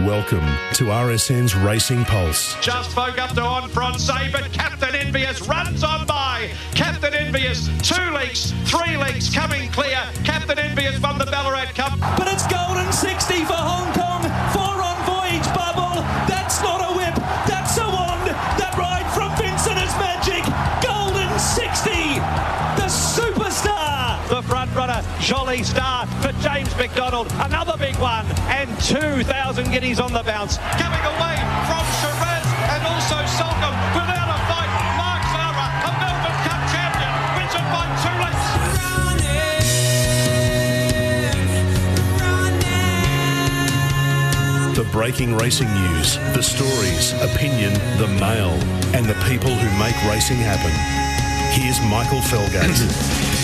Welcome to RSN's Racing Pulse. Just spoke up to on front save, but Captain Envious runs on by. Captain Envious, two leaks, three leaks coming clear. Captain Envious won the Ballarat Cup. But it's golden 60 for Hong Kong. Jolly Star for James McDonald. Another big one. And 2,000 guineas on the bounce. Coming away from Shiraz and also Solcombe without a fight. Mark Zahra, a Melbourne Cup champion, wins it by two lengths. The breaking racing news, the stories, opinion, the mail, and the people who make racing happen. Here's Michael Felgate.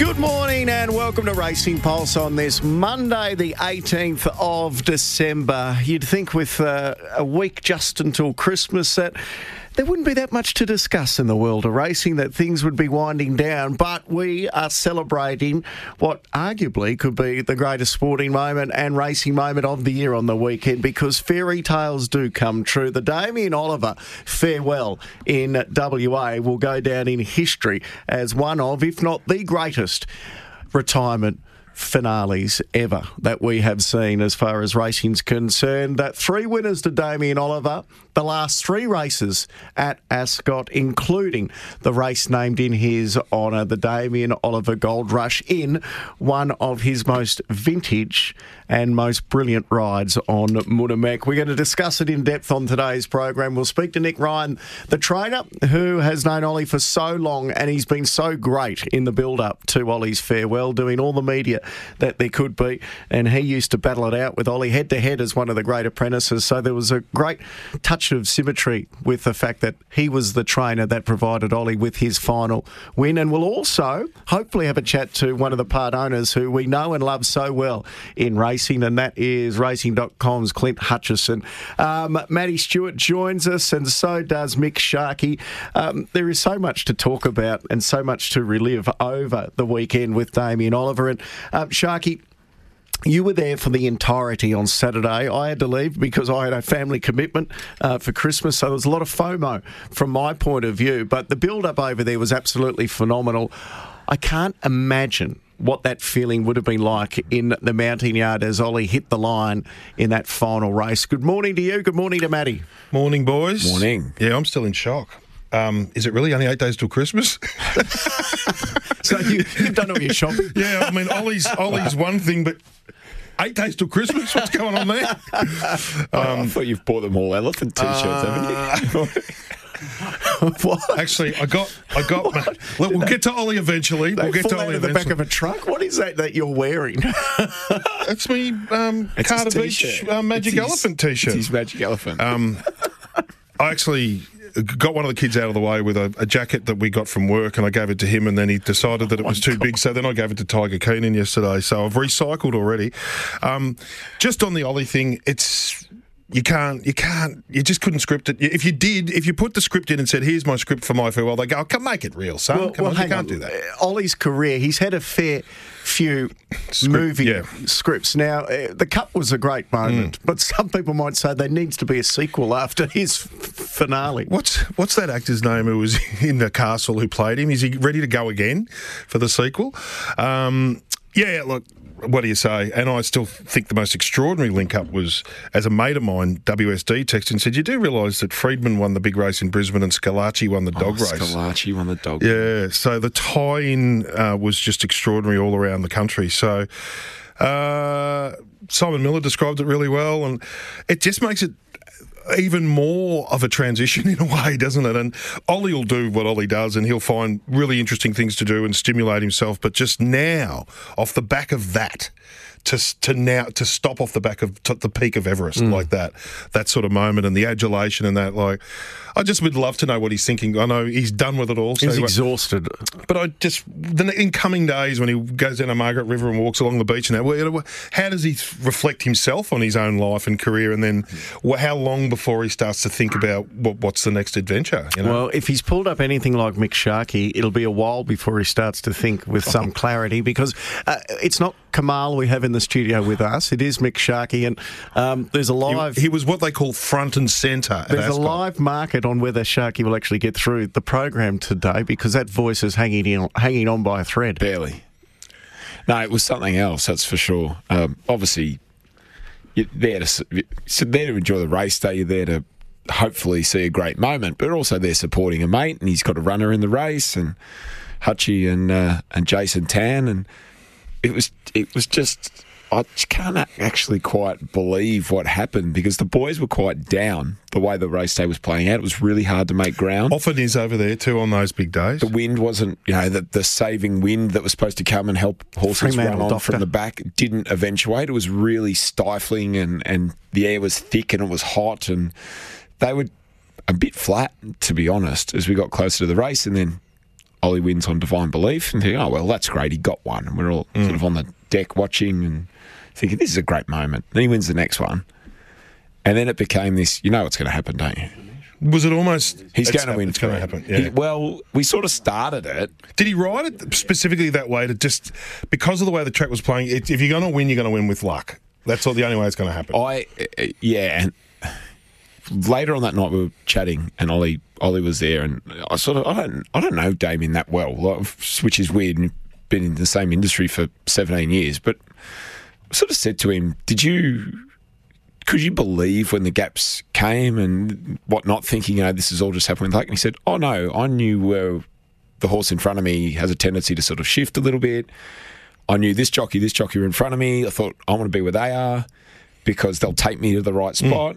Good morning and welcome to Racing Pulse on this Monday, the 18th of December. You'd think with uh, a week just until Christmas that there wouldn't be that much to discuss in the world of racing, that things would be winding down, but we are celebrating what arguably could be the greatest sporting moment and racing moment of the year on the weekend because fairy tales do come true. The Damien Oliver farewell in WA will go down in history as one of, if not the greatest, retirement finales ever that we have seen as far as racing's concerned. That three winners to Damien Oliver, the last three races at Ascot, including the race named in his honour, the Damien Oliver Gold Rush, in one of his most vintage and most brilliant rides on Munhamek. We're going to discuss it in depth on today's program. We'll speak to Nick Ryan, the trainer who has known Ollie for so long and he's been so great in the build up to Ollie's farewell, doing all the media that there could be. And he used to battle it out with Ollie head to head as one of the great apprentices. So there was a great touch of symmetry with the fact that he was the trainer that provided Ollie with his final win. And we'll also hopefully have a chat to one of the part owners who we know and love so well in racing, and that is racing.com's Clint Hutchison. Um, Matty Stewart joins us, and so does Mick Sharkie. Um, there is so much to talk about and so much to relive over the weekend with Damien Oliver. And um, Sharky, you were there for the entirety on Saturday. I had to leave because I had a family commitment uh, for Christmas, so there was a lot of FOMO from my point of view. But the build up over there was absolutely phenomenal. I can't imagine what that feeling would have been like in the mounting yard as Ollie hit the line in that final race. Good morning to you. Good morning to Matty. Morning, boys. Morning. Yeah, I'm still in shock. Um, is it really only eight days till Christmas? So you, you've done all your shopping. yeah, I mean, Ollie's Ollie's one thing, but eight days till Christmas. What's going on there? I thought you've bought them all elephant t-shirts, haven't you? what? Actually, I got I got. Look, we'll get to Ollie eventually. They we'll get fall to out Ollie of the back of a truck. What is that that you're wearing? It's me, um, It's his Carter Beach t-shirt. uh, Magic It's his- Elephant t-shirt. It's his magic elephant. Um, I actually got one of the kids out of the way with a, a jacket that we got from work, and I gave it to him, and then he decided that it was too big, so then I gave it to Tiger Keenan yesterday. So I've recycled already. Um, just on the Ollie thing, it's. You can't, you can't, you just couldn't script it. If you did, if you put the script in and said, "Here's my script for my farewell," they go, oh, "Come make it real, son. Come on, you can't do that." Ollie's career, he's had a fair few movie yeah. scripts. Now, uh, the Cup was a great moment, Mm. but some people might say there needs to be a sequel after his finale. What's what's that actor's name who was in the castle who played him? Is he ready to go again for the sequel? Um, yeah, look, what do you say? And I still think the most extraordinary link up was as a mate of mine, WSD, texted and said, You do realise that Freedman won the big race in Brisbane and Scalacci won the dog race? Scalacci won the dog. Race. Yeah, so the tie in uh, was just extraordinary all around the country. So uh, Simon Miller described it really well, and it just makes it even more of a transition in a way, doesn't it? And Ollie will do what Ollie does, and he'll find really interesting things to do and stimulate himself. But just now, off the back of that, to to now to stop off the back of the peak of Everest mm. like that, that sort of moment and the adulation and that. Like, I just would love to know what he's thinking. I know he's done with it all. He was so- exhausted. but I just the in coming days when he goes down to Margaret River and walks along the beach and that, how does he reflect himself on his own life and career, and then wh- how long before he starts to think about what, what's the next adventure? You know? Well, if he's pulled up anything like Mick Sharkie, it'll be a while before he starts to think with some clarity because uh, it's not Kamal we have in the studio with us. It is Mick Sharkie, and um, there's a live. he, he was what they call front and centre. There's a live market on whether Sharkie will actually get through the program today because that voice is hanging in, hanging on by a thread. Barely. No, it was something else. That's for sure. Um, obviously, you're there to there to enjoy the race day. You're there to hopefully see a great moment, but also they're supporting a mate, and he's got a runner in the race, and Hutchie and uh, and Jason Tan, and it was it was just. I can't actually quite believe what happened because the boys were quite down the way the race day was playing out. It was really hard to make ground. Often is over there too on those big days. The wind wasn't, you know, the, the saving wind that was supposed to come and help horses Fremantle run on doctor. from the back didn't eventuate. It was really stifling and, and the air was thick and it was hot and they were a bit flat, to be honest, as we got closer to the race. And then Ollie wins on Divine Belief and think, oh, well, that's great. He got one. And we're all mm. sort of on the deck watching and thinking, this is a great moment. Then he wins the next one. And then it became this, you know what's going to happen, don't you? Was it almost? He's going to win. It's going to happen. Yeah. He- well, we sort of started it. Did he ride it specifically that way to just because of the way the track was playing? It, if you're going to win, you're going to win with luck. That's all the only way it's going to happen. I uh, yeah, and later on that night we were chatting, and Ollie Ollie was there, and I sort of I don't I don't know Damien that well, which is weird. and Been in the same industry for seventeen years, but I sort of said to him, "Did you?" Could you believe when the gaps came and whatnot, thinking, you know, this is all just happening luck? And he said, Oh, no, I knew where the horse in front of me has a tendency to sort of shift a little bit. I knew this jockey, this jockey were in front of me. I thought, I want to be where they are because they'll take me to the right hmm. spot.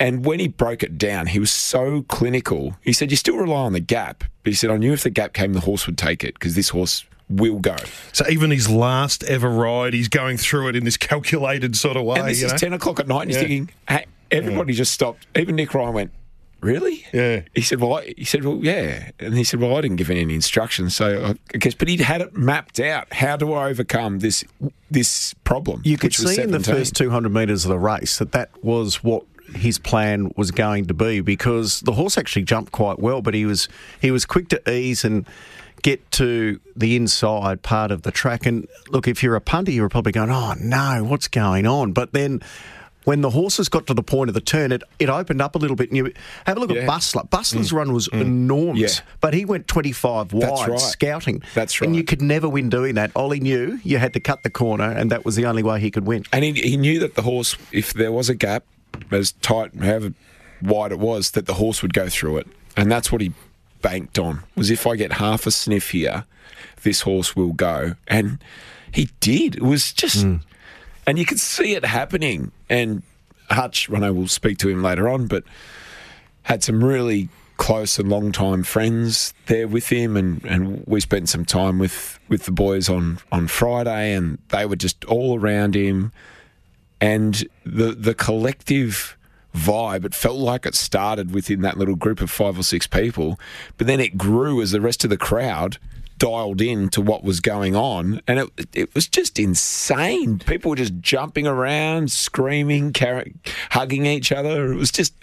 And when he broke it down, he was so clinical. He said, You still rely on the gap. But he said, I knew if the gap came, the horse would take it because this horse will go. So even his last ever ride, he's going through it in this calculated sort of way. and this you is know? 10 o'clock at night, and he's thinking, hey, everybody just stopped. Even Nick Ryan went, Really? Yeah. He said, Well, I, he said, Well, yeah. And he said, Well, I didn't give any instructions. So I guess, but he'd had it mapped out. How do I overcome this this problem? You could see in the first 200 metres of the race that that was what his plan was going to be because the horse actually jumped quite well, but he was he was quick to ease and get to the inside part of the track. And look, if you're a punter, you're probably going, "Oh no, what's going on?" But then. When the horses got to the point of the turn, it, it opened up a little bit. And you have a look at Yeah. Bustler. Bustler's mm. run was mm. enormous, Yeah. but he went 25 wide, That's right. scouting. That's right. And you could never win doing that. Ollie knew you had to cut the corner, and that was the only way he could win. And he, he knew that the horse, if there was a gap, as tight, however wide it was, that the horse would go through it. And that's what he banked on, was if I get half a sniff here, this horse will go. And he did. It was just... Hmm. And you could see it happening. And Hutch, when I know we'll speak to him later on, but had some really close and long time friends there with him and, and we spent some time with, with the boys on, on Friday and they were just all around him and the the collective vibe it felt like it started within that little group of five or six people but then it grew as the rest of the crowd dialed in to what was going on and it it was just insane people were just jumping around screaming car- hugging each other it was just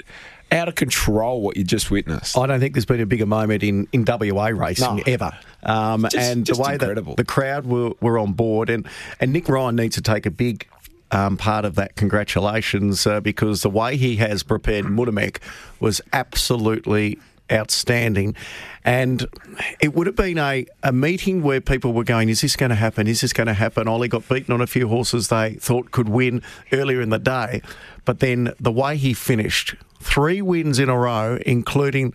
out of control what you just witnessed I don't think there's been a bigger moment in, in WA racing No. ever. Um, Just- and just the way incredible. that the crowd were, were on board, and, and Nick Ryan needs to take a big um, part of that congratulations uh, because the way he has prepared Munhamek was absolutely outstanding. And it would have been a, a meeting where people were going, Is this going to happen? Is this going to happen? Ollie got beaten on a few horses they thought could win earlier in the day. But then the way he finished, three wins in a row, including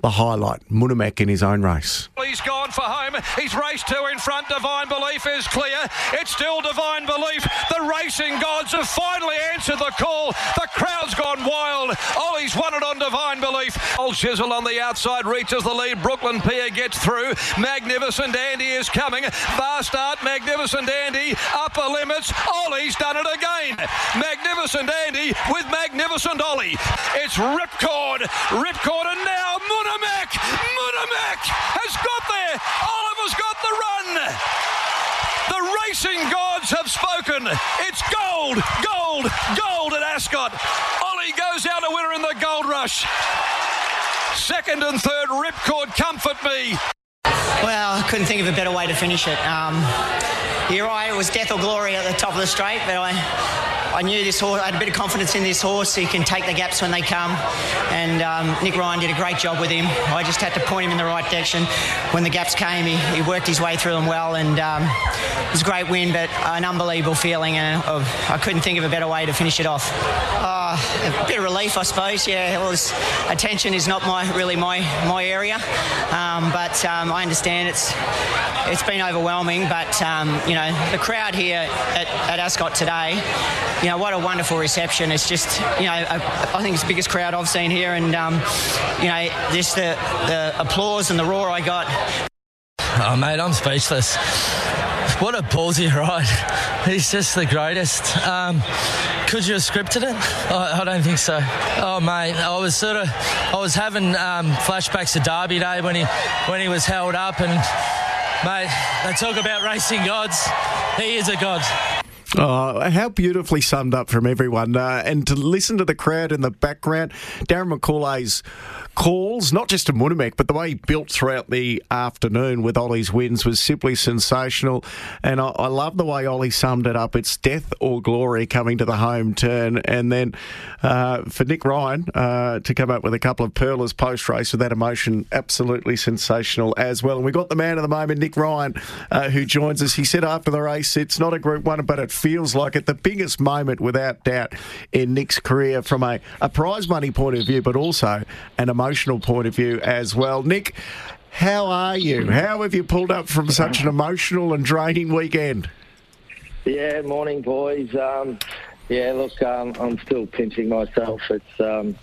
the highlight, Munhamek in his own race. He's gone for home. He's raced two in front. Divine Belief is clear. It's still Divine Belief. The racing gods have finally answered the call. The crowd's gone wild. Ollie's won it on Divine Belief. Old Chisel on the outside reaches the lead. Brooklyn Pier gets through. Magnificent Andy is coming. Fast start. Magnificent Andy. Upper limits. Ollie's done it again. Magnificent Andy with Magnificent Ollie. It's Ripcord. Ripcord and now Munhamek. Munhamek has got there. Oliver's got the run. The racing gods have spoken. It's gold, gold, gold at Ascot. Ollie goes out a winner in the gold rush. Second and third, Ripcord comfort me. Well, I couldn't think of a better way to finish it. Um, you're right, it was death or glory at the top of the straight, but I, I knew this horse, I had a bit of confidence in this horse. He can take the gaps when they come. And um, Nick Ryan did a great job with him. I just had to point him in the right direction. When the gaps came, he, he worked his way through them well. And um, it was a great win, but an unbelievable feeling. And uh, I couldn't think of a better way to finish it off. Uh, a bit of relief, I suppose. Yeah, it was, attention is not my really my, my area. Um, but um, I understand it's it's been overwhelming. But um, you know, the crowd here at, at Ascot today, you know, what a wonderful reception. It's just, you know, I, I think it's the biggest crowd I've seen here, and um, you know, just the, the applause and the roar I got. Oh, mate, I'm speechless. What a ballsy ride. He's just the greatest. Um, could you have scripted it? I, I, don't think so. Oh, mate, I was sort of, I was having um, flashbacks to Derby Day when he, when he was held up, and mate, they talk about racing gods. He is a god. Oh, how beautifully summed up from everyone. Uh, and to listen to the crowd in the background, Darren McAuliffe's calls, not just to Munhamek, but the way he built throughout the afternoon with Ollie's wins was simply sensational. And I, I love the way Ollie summed it up. It's death or glory coming to the home turn. And then uh, for Nick Ryan uh, to come up with a couple of pearlers post race with that emotion, absolutely sensational as well. And we got the man of the moment, Nick Ryan, uh, who joins us. He said after the race, it's not a Group One, but it feels like it. The biggest moment, without doubt, in Nick's career from a, a prize money point of view, but also an emotional point of view as well. Nick, how are you? How have you pulled up from such an emotional and draining weekend? Yeah, morning, boys. Um, yeah, look, um, I'm still pinching myself. It's um,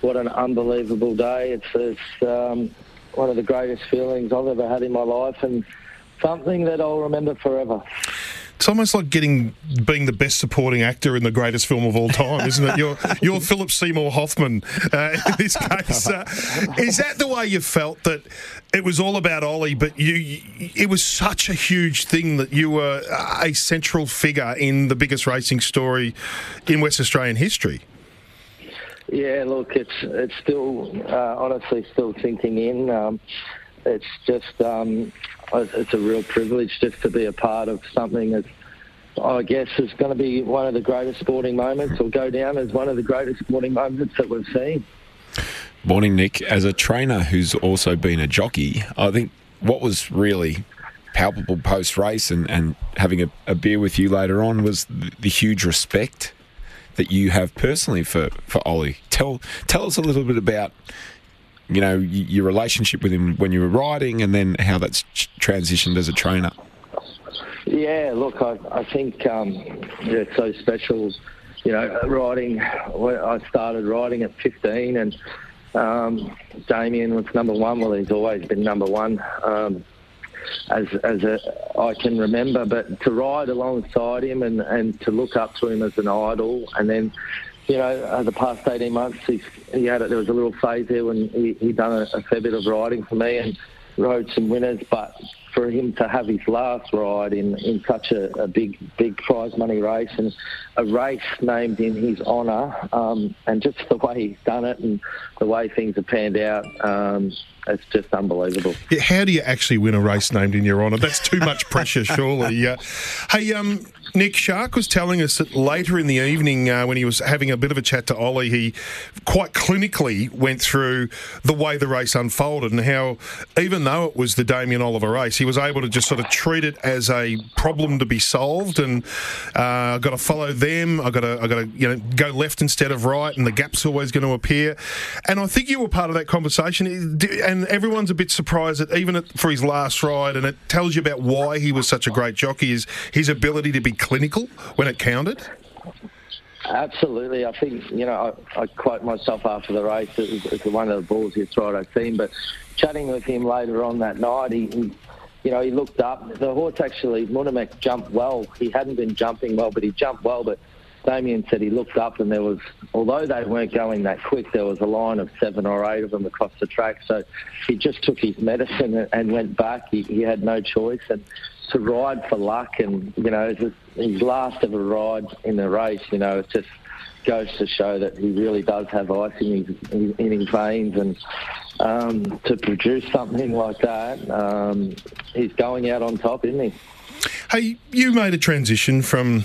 what an unbelievable day. It's, it's um, one of the greatest feelings I've ever had in my life, and something that I'll remember forever. It's almost like getting being the best supporting actor in the greatest film of all time, isn't it? You're you're Philip Seymour Hoffman uh, in this case. Uh, is that the way you felt that it was all about Ollie, but you it was such a huge thing that you were a central figure in the biggest racing story in West Australian history? Yeah, look, it's it's still uh, honestly still sinking in. Um, it's just um, it's a real privilege just to be a part of something that I guess is going to be one of the greatest sporting moments, or go down as one of the greatest sporting moments that we've seen. Morning, Nick. As a trainer who's also been a jockey, I think what was really palpable post race and, and having a, a, beer with you later on was the, huge respect that you have personally for, for Ollie. Tell tell us a little bit about you know your relationship with him when you were riding, and then how that's transitioned as a trainer. Yeah, look, I, I think um, it's so special. You know, riding. I started riding at 15, and um, Damien was number one. Well, he's always been number one. Um, as as a, I can remember, but to ride alongside him and, and to look up to him as an idol, and then you know, uh, the past 18 months, he, he had it. There was a little phase there when he, he done a, a fair bit of riding for me and rode some winners. But for him to have his last ride in, in such a, a big, big prize money race and a race named in his honour, um, and just the way he's done it and the way things have panned out, um, it's just unbelievable. Yeah, how do you actually win a race named in your honour? That's too much pressure, surely. Uh, hey, um, Nick Shark was telling us that later in the evening, uh, when he was having a bit of a chat to Ollie, he quite clinically went through the way the race unfolded and how, even though it was the Damien Oliver race, he was able to just sort of treat it as a problem to be solved, and uh, I've got to follow them. I've got to, I've got to, you know, go left instead of right, and the gap's always going to appear. And I think you were part of that conversation, and everyone's a bit surprised that even at, for his last ride, and it tells you about why he was such a great jockey, is his ability to be clinical when it counted. Absolutely. I think, you know, I, I quote myself after the race. It was, it was one of the ballsiest ride I've seen. But chatting with him later on that night, he, he you know, he looked up. The horse actually, Munhamek jumped well. He hadn't been jumping well, but he jumped well. But Damien said he looked up and there was, although they weren't going that quick, there was a line of seven or eight of them across the track. So he just took his medicine and went back. He, he had no choice. And to ride for luck and, you know, his last ever ride in the race, you know, it just goes to show that he really does have ice in his, in his veins and um, to produce something like that, um, he's going out on top, isn't he? Hey, you made a transition from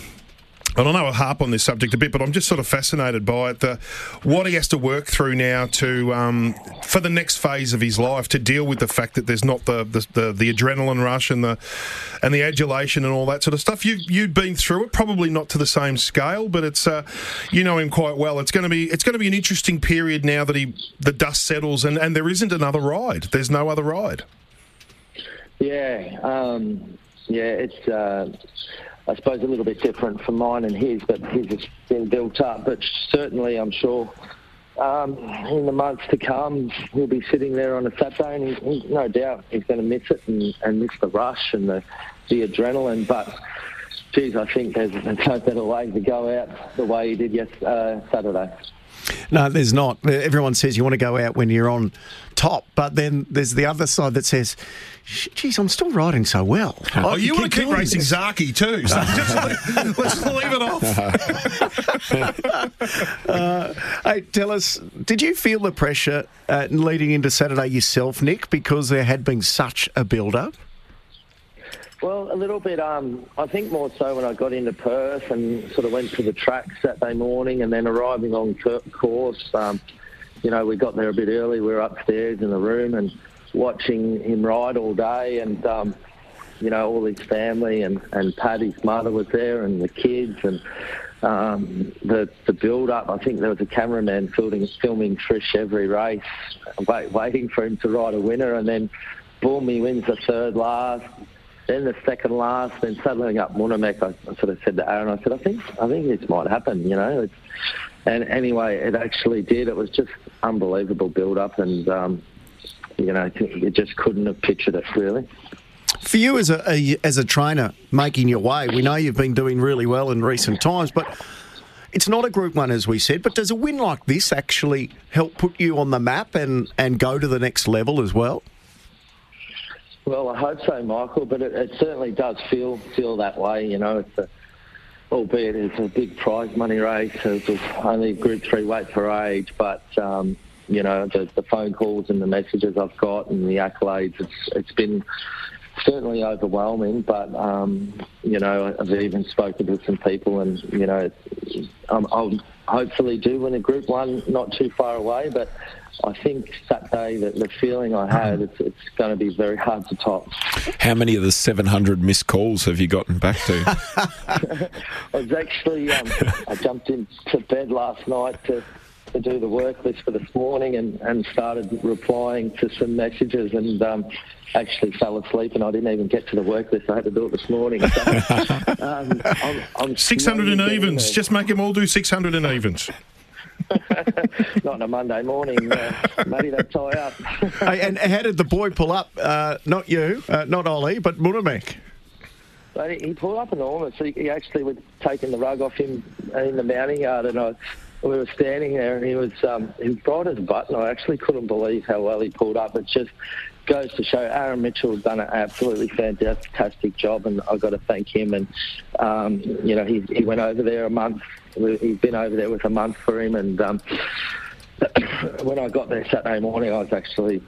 I don't know, I harp on this subject a bit, but I'm just sort of fascinated by it. The, what he has to work through now to um, for the next phase of his life to deal with the fact that there's not the the, the, the adrenaline rush and the and the adulation and all that sort of stuff. You you've been through it, probably not to the same scale, but it's uh, you know him quite well. It's going to be it's going to be an interesting period now that he the dust settles and, and there isn't another ride. There's no other ride. Yeah, um, yeah, it's. Uh, I suppose, a little bit different from mine and his, but his has been built up. But certainly, I'm sure um, in the months to come, he'll be sitting there on a Saturday, and he, he, no doubt he's going to miss it and, and miss the rush and the, the adrenaline. But geez, I think there's, no better way to go out the way he did yes uh, Saturday. No, there's not. Everyone says you want to go out when you're on top, but then there's the other side that says, geez, I'm still riding so well. Oh, you want to keep racing this. Zaaki too. So just, let's leave it off. uh, hey, tell us, did you feel the pressure uh, leading into Saturday yourself, Nick, because there had been such a build-up? Well, a little bit. Um, I think more so when I got into Perth and sort of went to the track Saturday morning, and then arriving on course. Um, you know, we got there a bit early. We were upstairs in the room and watching him ride all day, and um, you know, all his family and and Paddy's mother was there, and the kids, and um, the the build up. I think there was a cameraman filming filming Trish every race, wait, waiting for him to ride a winner, and then boom, he wins the third last then the second last, then saddling up Munhamek, I, sort of said to Aaron, I said, I think, I think this might happen, you know. It's, and anyway, it actually did. It was just unbelievable build-up, and um, you know, you just couldn't have pictured it really. For you as a, a, as a trainer making your way, we know you've been doing really well in recent times, but it's not a Group One as we said. But does a win like this actually help put you on the map and and go to the next level as well? Well, I hope so, Michael. But it, it certainly does feel feel that way. You know, it's a, albeit it's a big prize money race. It was only Group Three weight for age, but um, you know the, the phone calls and the messages I've got and the accolades. It's it's been certainly overwhelming, but um, you know I've even spoken to some people, and you know I'll hopefully do win a Group One, not too far away, but I think Saturday, the, the feeling I had, it's, it's going to be very hard to top. How many of the 700 missed calls have you gotten back to? I was actually, um, I jumped into bed last night to, to do the work list for this morning and, and started replying to some messages and um, actually fell asleep and I didn't even get to the work list. I had to do it this morning. So, um, I'm, I'm 600 in evens. Just make them all do 600 in evens. Not on a Monday morning, uh, Matty, they tie up. hey, and how did the boy pull up? Uh, not you, uh, not Ollie, but Munhamek. He pulled up enormous. He, he actually was taking the rug off him in the mounting yard, and I, we were standing there, and he was um, he was bright as a button. I actually couldn't believe how well he pulled up. It just goes to show Aaron Mitchell has done an absolutely fantastic job, and I've got to thank him. And um, you know, he he went over there a month He's been over there with a month for him, and um, when I got there Saturday morning, I was actually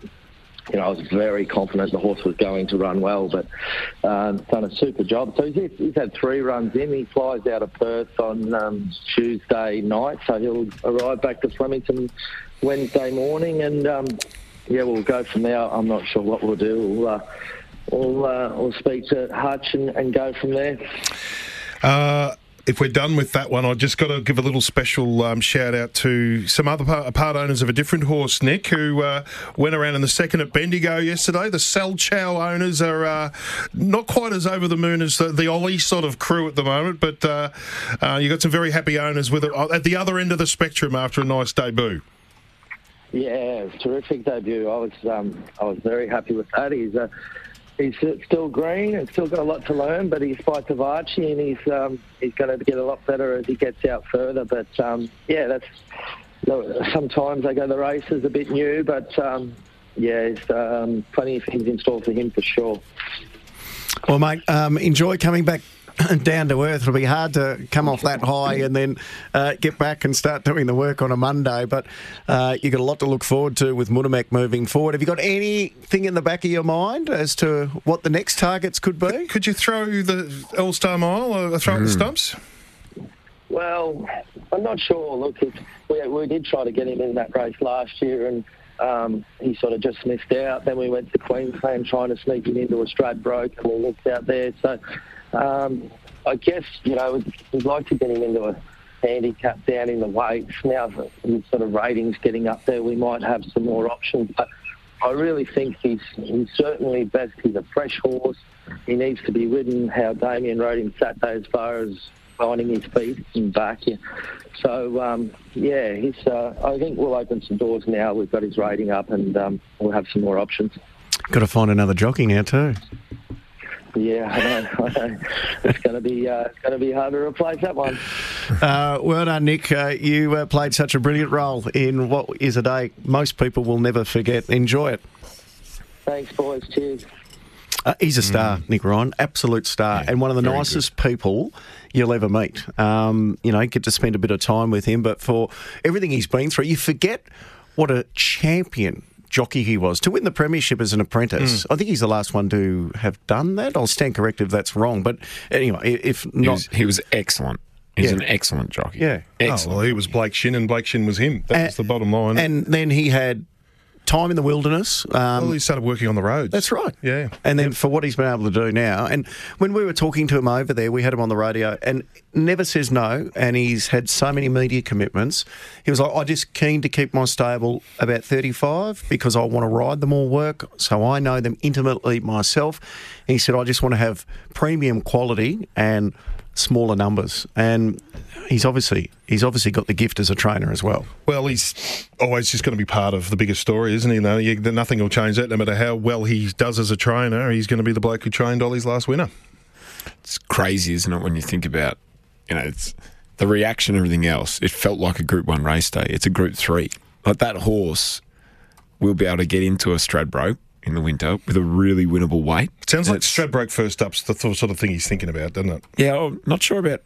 you know, I was very confident the horse was going to run well, but uh, done a super job. So he's, he's, had three runs in. He flies out of Perth on um, Tuesday night, so he'll arrive back to Flemington Wednesday morning, and um, yeah, we'll go from there. I'm not sure what we'll do. We'll, uh, we'll uh, we'll speak to Hutch and, and go from there. Uh, if we're done with that one, I just got to give a little special um, shout out to some other part, part, owners of a different horse, Nick, who uh, went around in the second at Bendigo yesterday. The Sal Chow owners are uh, not quite as over the moon as the, the Ollie sort of crew at the moment, but uh, uh you got some very happy owners with it uh, at the other end of the spectrum after a nice debut. Yeah, terrific debut. I was um, I was very happy with that. He's a he's still green and still got a lot to learn, but he's fights of Archie and he's um, he's going to get a lot better as he gets out further. But um, yeah, that's sometimes they go the races a bit new, but um, yeah, there's um, plenty of things in store for him for sure. Well, mate, um, enjoy coming back down to earth. It'll be hard to come off that high and then uh, get back and start doing the work on a Monday. But uh, you've got a lot to look forward to with Munhamek moving forward. Have you got anything in the back of your mind as to what the next targets could be? Could you throw the All Star Mile or throw mm. the stumps? Well, I'm not sure. Look, we, we did try to get him in that race last year and. Um, he sort of just missed out. Then we went to Queensland trying to sneak him into a straight Stradbroke and we missed out there. So um, I guess, you know, we'd like to get him into a handicap down in the weights. Now that sort of ratings getting up there, we might have some more options. But I really think he's, he's certainly best. He's a fresh horse. He needs to be ridden how Damien rode him Saturday as far as finding his feet and back. Yeah. So, um, yeah, he's, uh, I think we'll open some doors now. We've got his rating up and um, we'll have some more options. Got to find another jockey now too. Yeah, I know. I know. It's going to be uh, it's going to be hard to replace that one. Uh, well done, Nick. Uh, you uh, played such a brilliant role in what is a day most people will never forget. Enjoy it. Thanks, boys. Cheers. Uh, he's a star, mm. Nick Ryan, absolute star, yeah, and one of the nicest good. people you'll ever meet. Um, you know, get to spend a bit of time with him, but for everything he's been through, you forget what a champion jockey he was to win the premiership as an apprentice. Mm. I think he's the last one to have done that. I'll stand corrected if that's wrong. But anyway, if not, he was, he was excellent. He's yeah. an excellent jockey. Yeah, excellent. Oh, well, he was Blake Shinn, and Blake Shinn was him. That was the bottom line. And then he had time in the wilderness. Um, well, he started working on the roads. That's right. Yeah. And then for what he's been able to do now, and when we were talking to him over there, we had him on the radio, and never says no. And he's had so many media commitments. He was like, "I just keen to keep my stable about thirty-five because I want to ride them all work, so I know them intimately myself." And he said, "I just want to have premium quality and." Smaller numbers, and he's obviously he's obviously got the gift as a trainer as well. Well, he's always just going to be part of the bigger story, isn't he? No, nothing will change that. No matter how well he does as a trainer, he's going to be the bloke who trained Ollie's last winner. It's crazy, isn't it, when you think about you know it's the reaction, and everything else. It felt like a Group One race day. It's a Group Three. Like that horse will be able to get into a Stradbroke in the winter with a really winnable weight. Sounds like Stradbroke first up's the sort of thing he's thinking about, doesn't it? Yeah, I'm not sure about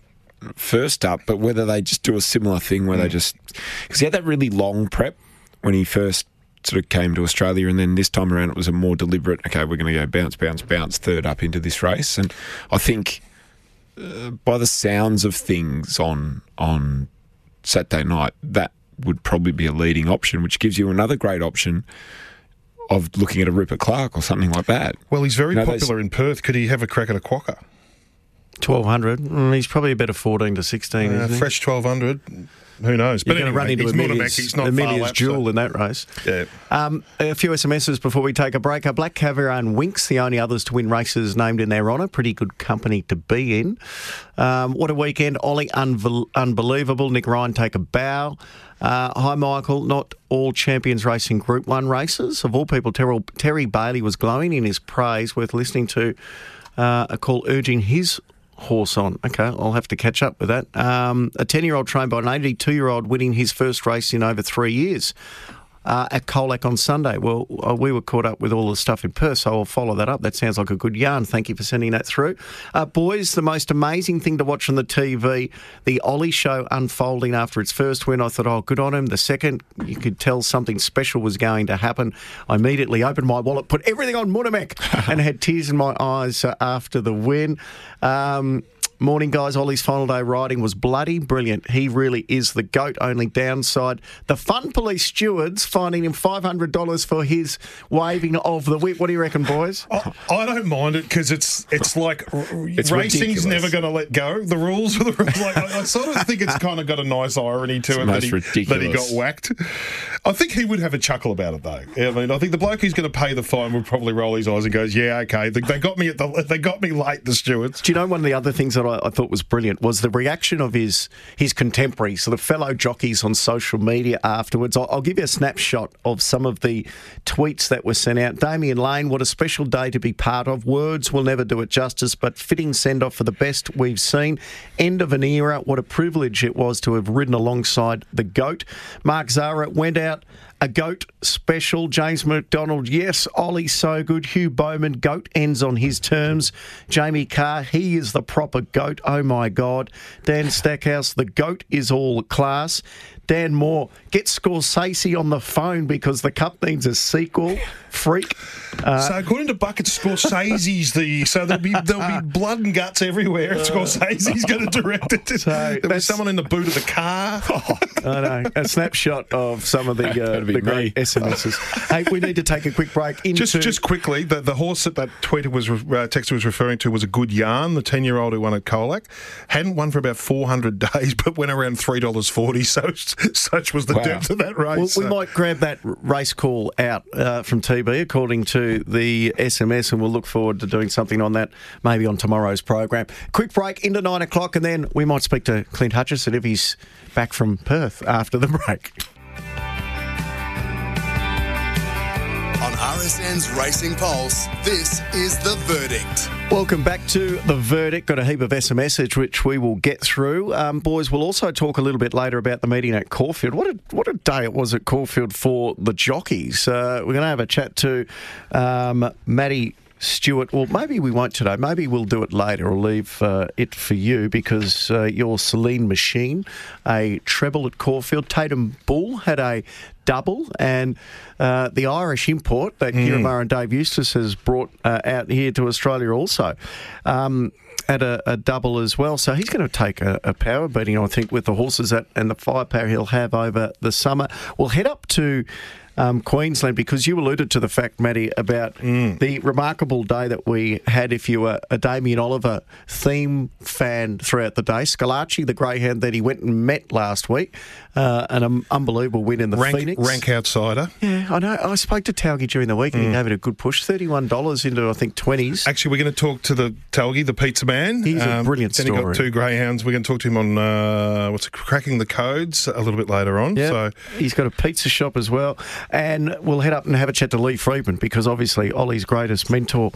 first up, but whether they just do a similar thing where mm. they just because he had that really long prep when he first sort of came to Australia, and then this time around it was a more deliberate. Okay, we're going to go bounce, bounce, bounce third up into this race, and I think uh, by the sounds of things on on Saturday night, that would probably be a leading option, which gives you another great option of looking at a Rupert Clarke or something like that. Well, he's very you know, popular in Perth. Could he have a crack at a quokka? 1200. Mm, he's probably a better 14 to 16. Uh, fresh 1200. Who knows? You're but anyway, run into he's Amelia's, he's not Amelia's jewel in that race. Yeah. Um, a few SMSs before we take a break. A Black Caviar and Winks, the only others to win races named in their honour. Pretty good company to be in. Um, what a weekend. Ollie, unve- unbelievable. Nick Ryan take a bow. Uh, hi, Michael. Not all champions racing Group 1 races. Of all people, Terry, Terry Bailey was glowing in his praise, worth listening to uh, a call urging his horse on. Okay, I'll have to catch up with that. Um, a 10 year old trained by an 82 year old winning his first race in over three years uh, at Colac on Sunday. Well, uh, we were caught up with all the stuff in Perth, so I'll follow that up. That sounds like a good yarn. Thank you for sending that through. Uh, boys, the most amazing thing to watch on the TV, the Ollie show unfolding after its first win. I thought, oh, good on him. The second, you could tell something special was going to happen. I immediately opened my wallet, put everything on Munhamek, and had tears in my eyes uh, after the win. Um, Morning, guys. Ollie's final day riding was bloody brilliant. He really is the goat. Only downside, the Fun Police stewards finding him $500 for his waving of the whip. What do you reckon, boys? I, I don't mind it because it's it's like It's racing's ridiculous. never going to let go. The rules are the rules. Like, I, I sort of think it's kind of got a nice irony to It's it that most he, that he got whacked. I think he would have a chuckle about it though. I mean, I think the bloke who's going to pay the fine would probably roll his eyes and goes, "Yeah, okay, they, they got me at the they got me late." The stewards. Do you know one of the other things that I, I thought was brilliant was the reaction of his his contemporaries, so the fellow jockeys on social media afterwards. I'll, I'll give you a snapshot of some of the tweets that were sent out. Damian Lane, what a special day to be part of. Words will never do it justice, but fitting send off for the best we've seen. End of an era. What a privilege it was to have ridden alongside the goat. Mark Zahra went out. A goat special. James McDonald, yes. Ollie, so good. Hugh Bowman, goat ends on his terms. Jamie Kah, he is the proper goat. Oh my God. Dan Stackhouse, the goat is all class. Dan Moor, get Scorsese on the phone because the cup needs a sequel. Freak. Uh, so according to Bucket, Scorsese's the so there'll be there'll be blood and guts everywhere. If Scorsese's going to direct it, there'll be someone in the boot of the car. I know. A snapshot of some of the, uh, the great SMSs. hey, we need to take a quick break. Into Just, just quickly, the, the horse that that tweeter was re- uh, texter was referring to was a good yarn. The ten year old who won at Colac hadn't won for about four hundred days, but went around three dollars forty. So such was the Wow. depth of that race. Well, we might grab that race call out uh, from TB according to the SMS, and we'll look forward to doing something on that maybe on tomorrow's program. Quick break into nine o'clock, and then we might speak to Clint Hutchison if he's back from Perth after the break. On RSN's Racing Pulse, this is The Verdict. Welcome back to the verdict. Got a heap of SMS which we will get through. Um, boys, we'll also talk a little bit later about the meeting at Caulfield. What a what a day it was at Caulfield for the jockeys. Uh, we're going to have a chat to um, Maddie. Stewart, well, maybe we won't today. Maybe we'll do it later. I'll leave uh, it for you because uh, your Celine Machine, a treble at Caulfield. Tatum Bull had a double, and uh, the Irish import that Mm. Ciaron Maher and Dave Eustace has brought uh, out here to Australia also. Um, at a, a double as well, so he's going to take a, a power beating, I think, with the horses that and the firepower he'll have over the summer. We'll head up to um, Queensland because you alluded to the fact, Matty, about the remarkable day that we had. If you were a Damien Oliver theme fan throughout the day, Scalacci, the greyhound that he went and met last week, uh, an um, unbelievable win in the rank, Phoenix. rank outsider. Yeah, I know. I spoke to Talgi during the week and he gave it a good push. Thirty-one dollars into I think twenties. Actually, we're going to talk to the Telgi, the pizza man. He's a brilliant Then he story. got two greyhounds. We're going to talk to him on uh, what's it, cracking the codes a little bit later on. Yeah, So he's got a pizza shop as well, and we'll head up and have a chat to Lee Freedman because obviously Ollie's greatest mentor.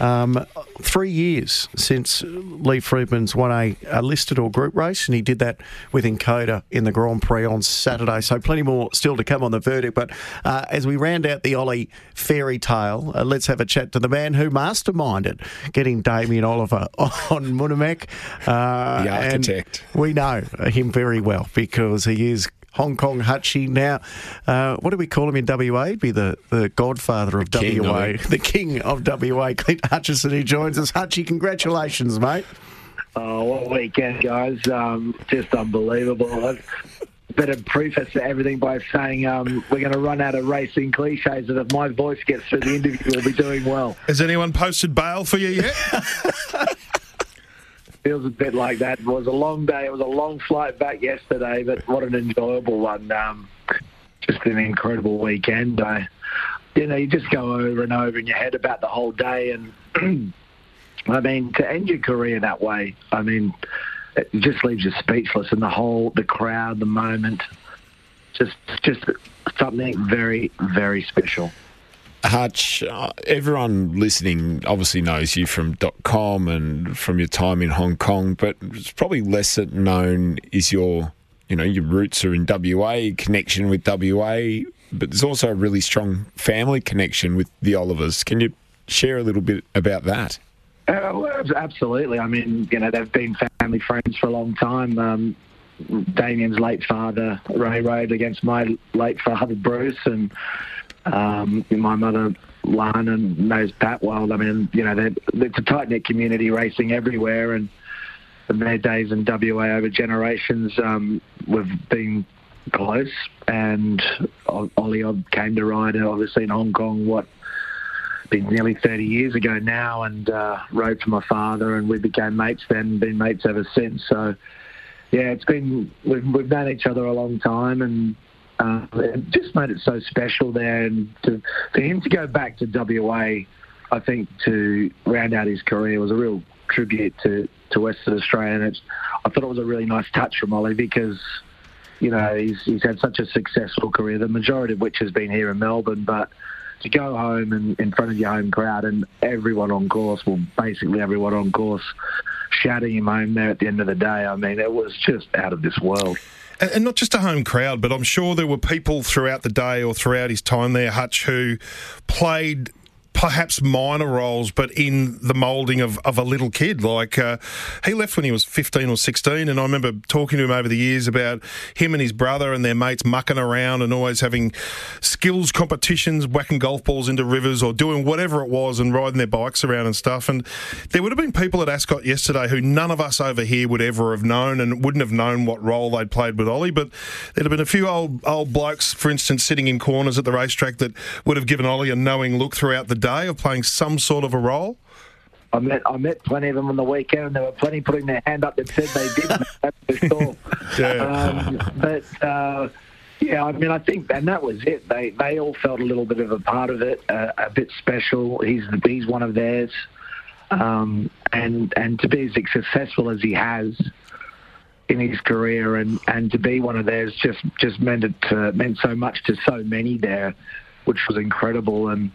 Um, three years since Lee Freedman's won a, a listed or group race, and he did that with Encoda in the Grand Prix on Saturday. So plenty more still to come on the verdict. But uh, as we round out the Ollie fairy tale, uh, let's have a chat to the man who masterminded getting Damien Oliver on Munhamek. Uh, The architect. we know him very well because he is Hong Kong Hutchie. Now, uh, what do we call him in WA? He'd be the, the godfather of king, WA, I think. the king of WA. Clint Hutchison, who joins us. Hutchie, congratulations, mate. Oh, what weekend, guys. Um, just unbelievable. I've better preface everything by saying um, we're going to run out of racing cliches, and if my voice gets through the interview, we'll be doing well. has anyone posted bail for you yet? Feels a bit like that. It was a long day. It was a long flight back yesterday, but what an enjoyable one. Um, just an incredible weekend. I, you know, you just go over and over in your head about the whole day, and I mean, to end your career that way, I mean, it just leaves you speechless. And the whole, the crowd, the moment, just, just something very, very special. Hutch, uh, everyone listening obviously knows you from dot .com and from your time in Hong Kong, but it's probably less known is your, you know, your roots are in WA, connection with WA, but there's also a really strong family connection with the Olivers. Can you share a little bit about that? Uh, absolutely. I mean, you know, they've been family friends for a long time. Um, Damien's late father, Ray, rode against my late father, Bruce, and um, my mother, Lana, knows Pat well. I mean, you know, it's a tight knit community racing everywhere, and from their days in WA over generations. Um, we've been close, and Ollie came to ride obviously in Hong Kong. What been nearly 30 years ago now, and uh, rode for my father, and we became mates then, been mates ever since. So, yeah, it's been we've, we've known each other a long time, and uh, it just made it so special there. And to, for him to go back to WA, I think to round out his career was a real tribute to, to Western Australia. And it's, I thought it was a really nice touch from Ollie because, you know, he's, he's had such a successful career, the majority of which has been here in Melbourne, but to go home and in front of your home crowd and everyone on course, well, basically everyone on course, shouting him home there at the end of the day. I mean, it was just out of this world. And not just a home crowd, but I'm sure there were people throughout the day or throughout his time there, Hutch, who played perhaps minor roles, but in the moulding of, of a little kid. Like uh, he left when he was 15 or 16, and I remember talking to him over the years about him and his brother and their mates mucking around and always having skills competitions, whacking golf balls into rivers or doing whatever it was and riding their bikes around and stuff. And there would have been people at Ascot yesterday who none of us over here would ever have known and wouldn't have known what role they'd played with Ollie. But there'd have been a few old old blokes, for instance, sitting in corners at the racetrack that would have given Ollie a knowing look throughout the day day of playing some sort of a role? I met I met plenty of them on the weekend, and there were plenty putting their hand up that said they did. that's for sure. yeah. Um, but uh, yeah, I mean, I think, and that was it. They they all felt a little bit of a part of it, uh, a bit special. He's he's one of theirs, um, and and to be as successful as he has in his career, and, and to be one of theirs just just meant it uh, meant so much to so many there, which was incredible. And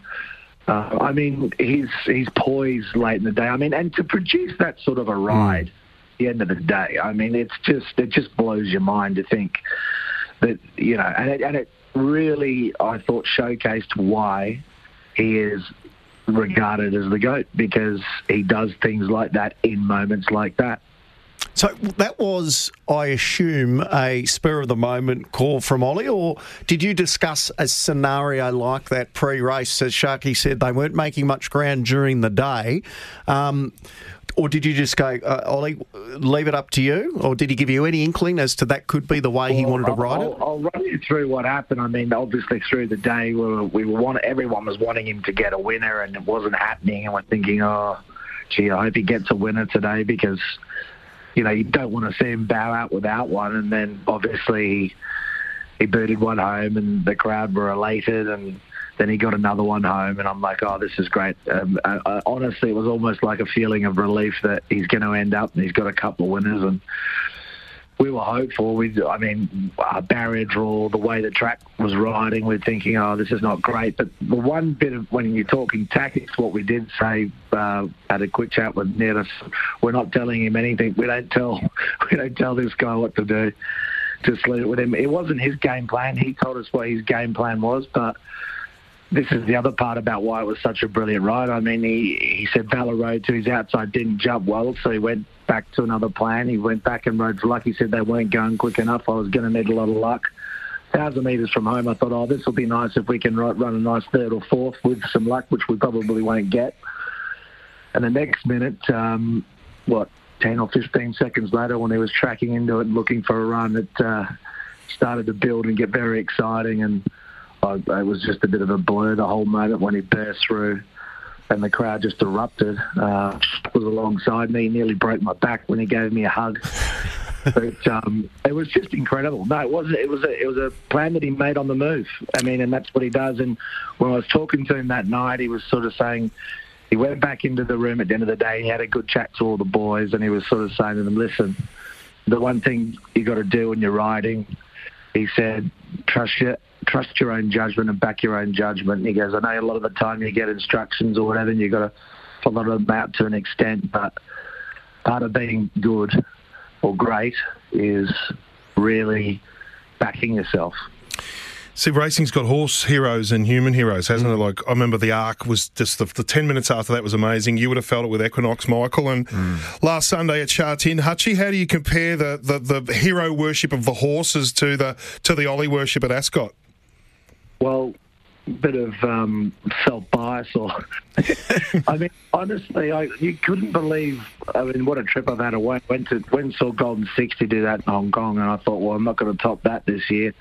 uh, I mean, he's he's poised late in the day. I mean, and to produce that sort of a hmm. ride, mm. at the end of the day, I mean, it's just it just blows your mind to think that you know, and it, and it really, I thought, showcased why he is regarded as the goat because he does things like that in moments like that. So that was, I assume, a spur of the moment call from Ollie, or did you discuss a scenario like that pre race? As Sharkie said, they weren't making much ground during the day. Um, or did you just go, uh, Ollie, leave it up to you? Or did he give you any inkling as to that could be the way well, he wanted to ride I'll, it? I'll run you through what happened. I mean, obviously through the day, we were, we were want, everyone was wanting him to get a winner, and it wasn't happening. And we're thinking, oh, gee, I hope he gets a winner today because you know, you don't want to see him bow out without one. And then obviously he, booted one home and the crowd were elated and then he got another one home and I'm like, oh, this is great. Um, I, I, honestly, it was almost like a feeling of relief that he's going to end up and he's got a couple of winners and we were hopeful. We, I mean, our barrier draw, the way the track was riding, we're thinking, oh, this is not great. But the one bit of when you're talking tactics, what we did say uh, had a quick chat with Ned. We're not telling him anything. We don't tell, we don't tell this guy what to do. Just leave it with him. It wasn't his game plan. He told us what his game plan was, but this is the other part about why it was such a brilliant ride. I mean, he, he said Ballard Road to his outside didn't jump well, so he went back to another plan. He went back and rode for luck. He said they weren't going quick enough. I was going to need a lot of luck. Thousand metres from home, I thought, oh, this will be nice if we can run a nice third or fourth with some luck, which we probably won't get. And the next minute, um, what, 10 or 15 seconds later, when he was tracking into it and looking for a run, it uh, started to build and get very exciting. And I, it was just a bit of a blur the whole moment when he burst through and the crowd just erupted. Uh, was alongside me, nearly broke my back when he gave me a hug. but um, it was just incredible. No, it wasn't. It was a it was a plan that he made on the move. I mean, and that's what he does. And when I was talking to him that night, he was sort of saying he went back into the room at the end of the day. He had a good chat to all the boys, and he was sort of saying to them, "Listen, the one thing you got to do when you're riding," he said, "trust your trust your own judgment and back your own judgment. And he goes, I know a lot of the time you get instructions or whatever, and you've got to follow them out to an extent, but part of being good or great is really backing yourself. See, racing's got horse heroes and human heroes, hasn't mm. it? Like, I remember the arc was just the, the, 10 minutes after that was amazing. You would have felt it with Equinox, Michael. And mm. last Sunday at Sha Tin, Hutchie, how do you compare the, the, the hero worship of the horses to the to the Ollie worship at Ascot? Well, bit of um, self bias, or I mean, honestly, I you couldn't believe. I mean, what a trip I've had away. Went to went and saw Golden Sixty do that in Hong Kong, and I thought, well, I'm not going to top that this year.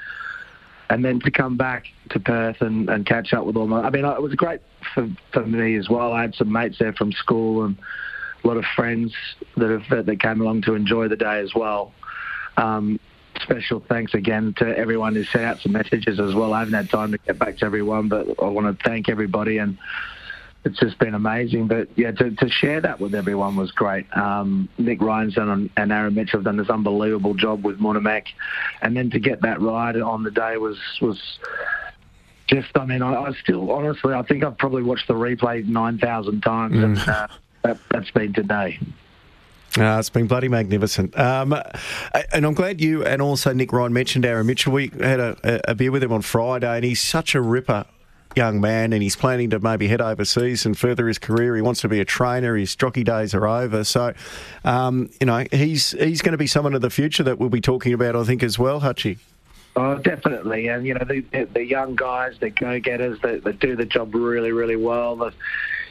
And then to come back to Perth and, and catch up with all my, I mean, it was great for for me as well. I had some mates there from school and a lot of friends that have that came along to enjoy the day as well. Um, special thanks again to everyone who sent out some messages as well. I haven't had time to get back to everyone, but I want to thank everybody and it's just been amazing. But yeah, to, to share that with everyone was great. Um, Nick Ryan's done and Aaron Mitchell have done this unbelievable job with Munhamek, and then to get that ride on the day was was just. I mean, I, I still honestly, I think I've probably watched the replay nine thousand times, and uh, that, that's been today. Uh, it's been bloody magnificent. Um, and I'm glad you and also Nick Ryan mentioned Aaron Mitchell. We had a, a beer with him on Friday, and he's such a ripper young man and he's planning to maybe head overseas and further his career. He wants to be a trainer. His jockey days are over. So, um, you know, he's he's going to be someone of the future that we'll be talking about, I think, as well, Hutchie. Oh, definitely. And, you know, the, the young guys, the go-getters that, that do the job really, really well. The,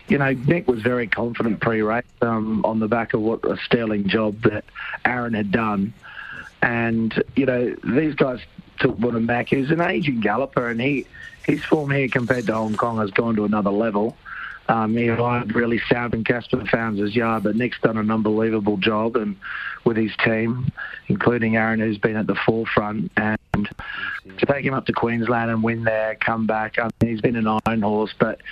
you know, Nick was very confident pre-race um, on the back of what a sterling job that Aaron had done. And, you know, these guys took Mac, who's an aging galloper, and he his form here compared to Hong Kong has gone to another level. Um, he relied really sound in Caspar Fownes' yard, but Nick's done an unbelievable job and with his team, including Aaron, who's been at the forefront. And to take him up to Queensland and win there, come back, I mean, he's been an iron horse, but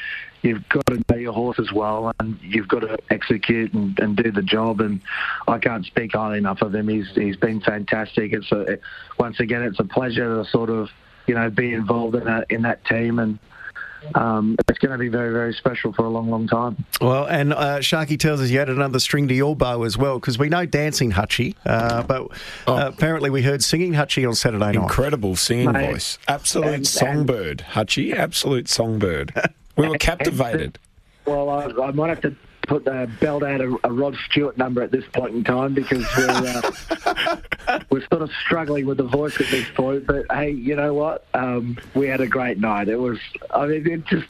you've got to know your horse as well, and you've got to execute and, and do the job. And I can't speak highly enough of him. He's he's been fantastic. It's a, once again, it's a pleasure to sort of you know, be involved in that in that team and. Um, it's going to be very, very special for a long, long time. Well, and uh, Sharkie tells us you had another string to your bow as well, because we know dancing Hutchie, uh, but uh, oh. apparently we heard singing Hutchie on Saturday night. Incredible singing Mate. voice. Absolute and, songbird, and, Hutchie. Absolute songbird. We were captivated. well, I, I might have to put the belt out a, a, Rod Stewart number at this point in time because we're uh, we're sort of struggling with the voice at this point. But hey, you know what? Um, we had a great night. It was. I mean, it just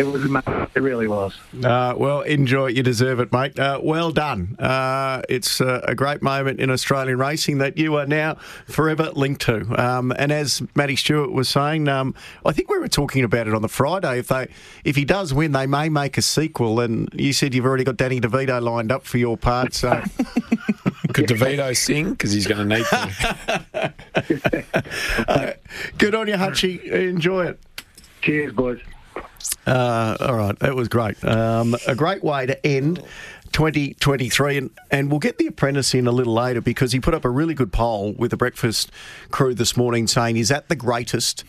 it was amazing. It really was. Uh, well, enjoy it. You deserve it, mate. Uh, well done. Uh, it's uh, a great moment in Australian racing that you are now forever linked to. Um, and as Matty Stewart was saying, um, I think we were talking about it on the Friday. If they, if he does win, they may make a sequel. And you said you've already got Danny DeVito lined up for your part. So. Could DeVito sing? Because he's going to need to. Uh, good on you, Hutchie. Enjoy it. Cheers, boys. Uh, all right, that was great. Um, a great way to end 2023, and, and we'll get the apprentice in a little later because he put up a really good poll with the breakfast crew this morning saying, Is that the greatest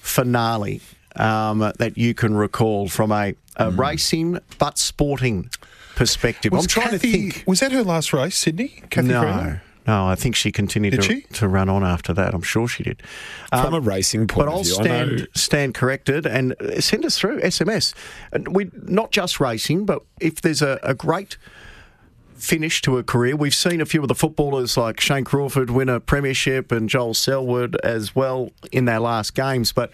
finale um, that you can recall from a, a mm. racing but sporting perspective? Was I'm trying Kathy, to think. Was that her last race, Sydney? Kathy no. No, I think she continued to, she? to, run on after that. I'm sure she did. From um, a racing point but I'll view, stand stand corrected and send us through SMS. And we not just racing, but if there's a, a great finish to a career. We've seen a few of the footballers like Shane Crawford win a premiership and Joel Selwood as well in their last games. But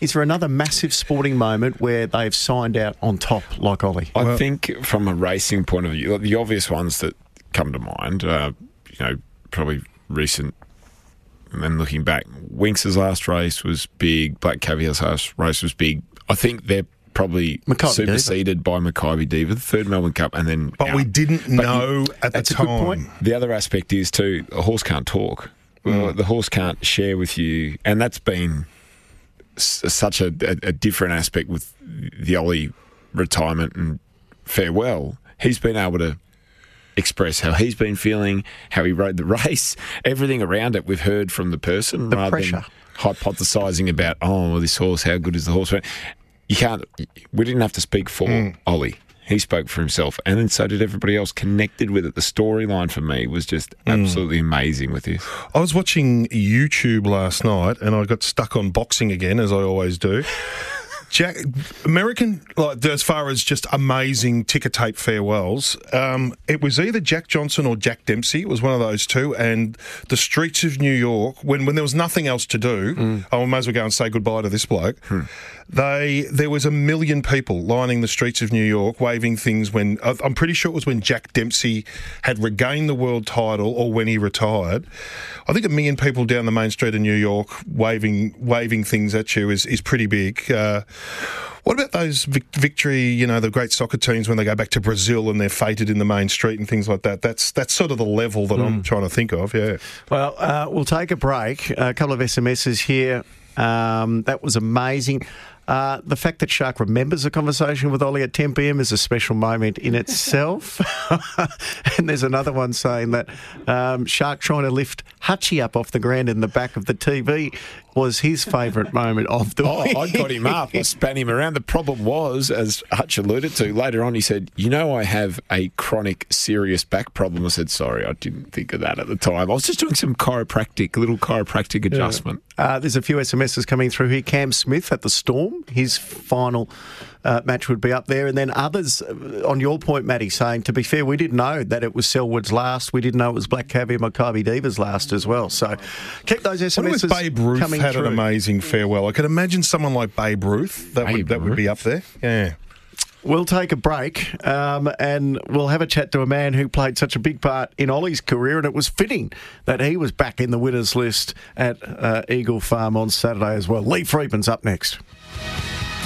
is there another massive sporting moment where they've signed out on top like Ollie? I well, think from a racing point of view, the obvious ones that come to mind, uh, you know, probably recent and looking back, Winx's last race was big. Black Caviar's last race was big. I think they're probably Makybe superseded Diva. by Makybe Diva, the third Melbourne Cup, and then. But we didn't but know you, at the time. The other aspect is too, a horse can't talk. Mm. The horse can't share with you, and that's been such a, a, a different aspect with the Ollie retirement and farewell. He's been able to express how he's been feeling, how he rode the race, everything around it. We've heard from the person the rather pressure. than hypothesising about oh well, this horse, how good is the horse? You can't. We didn't have to speak for mm. Ollie. He spoke for himself, and then so did everybody else connected with it. The storyline for me was just mm. absolutely amazing with this. I was watching YouTube last night, and I got stuck on boxing again, as I always do. Jack, American, like as far as just amazing ticker tape farewells, um, it was either Jack Johnson or Jack Dempsey. It was one of those two. And the streets of New York, when, when there was nothing else to do, Mm. oh, I might as well go and say goodbye to this bloke. Hmm. They there was a million people lining the streets of New York, waving things. When I'm pretty sure it was when Jack Dempsey had regained the world title or when he retired. I think a million people down the main street of New York waving waving things at you is is pretty big. Uh, what about those vic- victory? You know, the great soccer teams when they go back to Brazil and they're fated in the main street and things like that. That's that's sort of the level that I'm trying to think of. Yeah. Well, uh, we'll take a break. A couple of SMSs here. Um, that was amazing. Uh, the fact that Shark remembers a conversation with Ollie at 10 pm is a special moment in itself. and there's another one saying that um, Shark trying to lift Hutchie up off the ground in the back of the TV was his favourite moment of the Oh, week. I got him up. I span him around. The problem was, as Hutch alluded to, later on he said, You know, I have a chronic, serious back problem. I said, Sorry, I didn't think of that at the time. I was just doing some chiropractic, little chiropractic adjustment. Uh, there's a few SMSs coming through here. Cam Smith at the Storm, his final uh, match would be up there. And then others, uh, on your point, Matty, saying, to be fair, we didn't know that it was Selwood's last. We didn't know it was Black Caviar Makybe Diva's last as well. So keep those SMSs coming had through. an amazing farewell? I could imagine someone like Babe Ruth that would that would be up there. Yeah. We'll take a break um, and we'll have a chat to a man who played such a big part in Ollie's career, and it was fitting that he was back in the winners list at uh, Eagle Farm on Saturday as well. Lee Freedman's up next.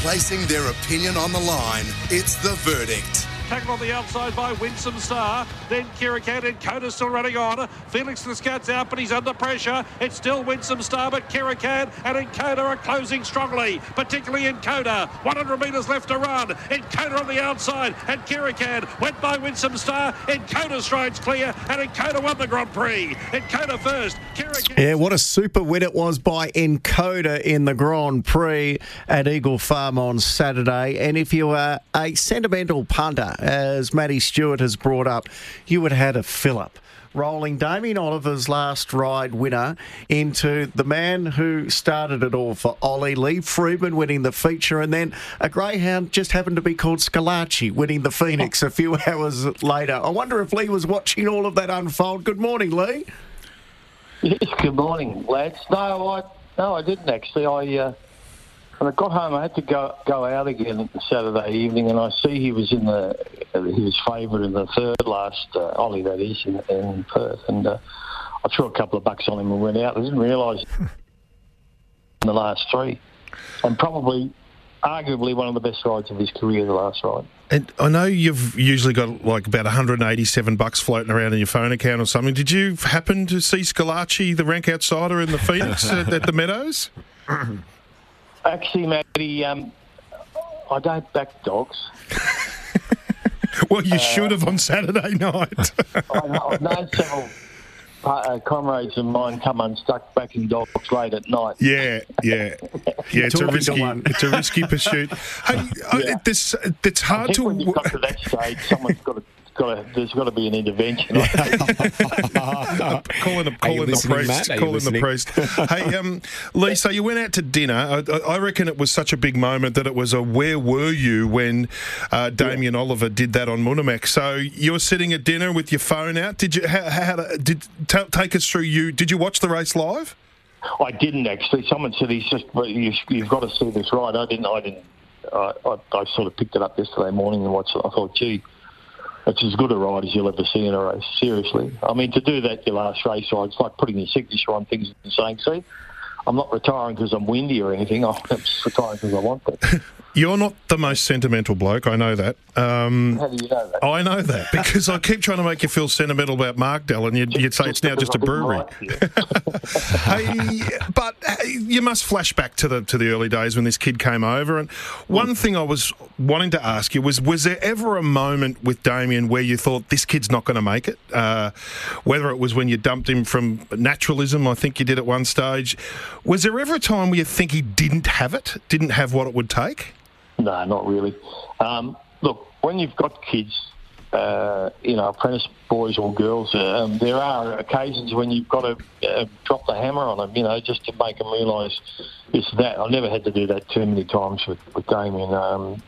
Placing their opinion on the line, it's the verdict. Tackled on the outside by Winsome Star. Then Kirikan and Coda still running on. Felix Scouts out, but he's under pressure. It's still Winsome Star, but Kirikan and Encoda are closing strongly, particularly Encoda. 100 metres left to run. Encoda on the outside, and Kirikan went by Winsome Star. Encoda strides clear, and Encoda won the Grand Prix. Encoda first. Kirikan. Yeah, what a super win it was by Encoda in the Grand Prix at Eagle Farm on Saturday. And if you are a sentimental punter, as Matty Stewart has brought up, you have had a fill up. Rolling Damien Oliver's last ride winner into the man who started it all for Ollie, Lee Freedman winning the feature, and then a greyhound just happened to be called Scalacci winning the Phoenix a few hours later. I wonder if Lee was watching all of that unfold. Good morning, Lee. Yes, good morning, lads. No, I no, I didn't actually. I uh, when I got home, I had to go go out again Saturday evening, and I see he was in the he was favourite in the third last uh, Ollie that is in, in Perth, and uh, I threw a couple of bucks on him and went out. I didn't realise in the last three, and probably arguably one of the best rides of his career, the last ride. And I know you've usually got like about 187 bucks floating around in your phone account or something. Did you happen to see Scalacci, the rank outsider in the Phoenix at, at the Meadows? Actually, Matty, um, I don't back dogs. Well, you should have on Saturday night. I know, I've known several uh, comrades of mine come unstuck backing dogs late at night. Yeah, yeah, yeah. It's a risky, it's a risky pursuit. Hey, uh, this it's I hard think to. when you've got to that stage, someone's got to. Got to, there's got to be an intervention. calling, Are calling the priest. Matt? Are you Calling the priest. hey, um, Lee, so you went out to dinner. I, I I reckon it was such a big moment that it was a where were you when uh, Damien Oliver did that on Munhamek. So you were sitting at dinner with your phone out. Did you? How, how did t- take us through? You did you watch the race live? I didn't actually. Someone said he's just. You, you've got to see this right. I didn't. I didn't. I, I, I sort of picked it up yesterday morning and watched it. I thought, gee, it's as good a ride as you'll ever see in a race. Seriously. I mean, to do that your last race ride, it's like putting your signature on things and saying, see, I'm not retiring because I'm windy or anything. I'm just retiring because I want to. You're not the most sentimental bloke. I know that. Um, How do you know that? I know that because I keep trying to make you feel sentimental about Markdale, and you'd, you'd say it's now just a brewery. hey, but hey, you must flash back to the to the early days when this kid came over. And one thing I was wanting to ask you was: Was there ever a moment with Damien where you thought this kid's not going to make it? Uh, whether it was when you dumped him from Naturalism, I think you did at one stage. Was there ever a time where you think he didn't have it, didn't have what it would take? No, not really. Um, look, when you've got kids, uh, you know, apprentice boys or girls, um, there are occasions when you've got to uh, drop the hammer on them, you know, just to make them realise it's that. I've never had to do that too many times with, with Damien. Um,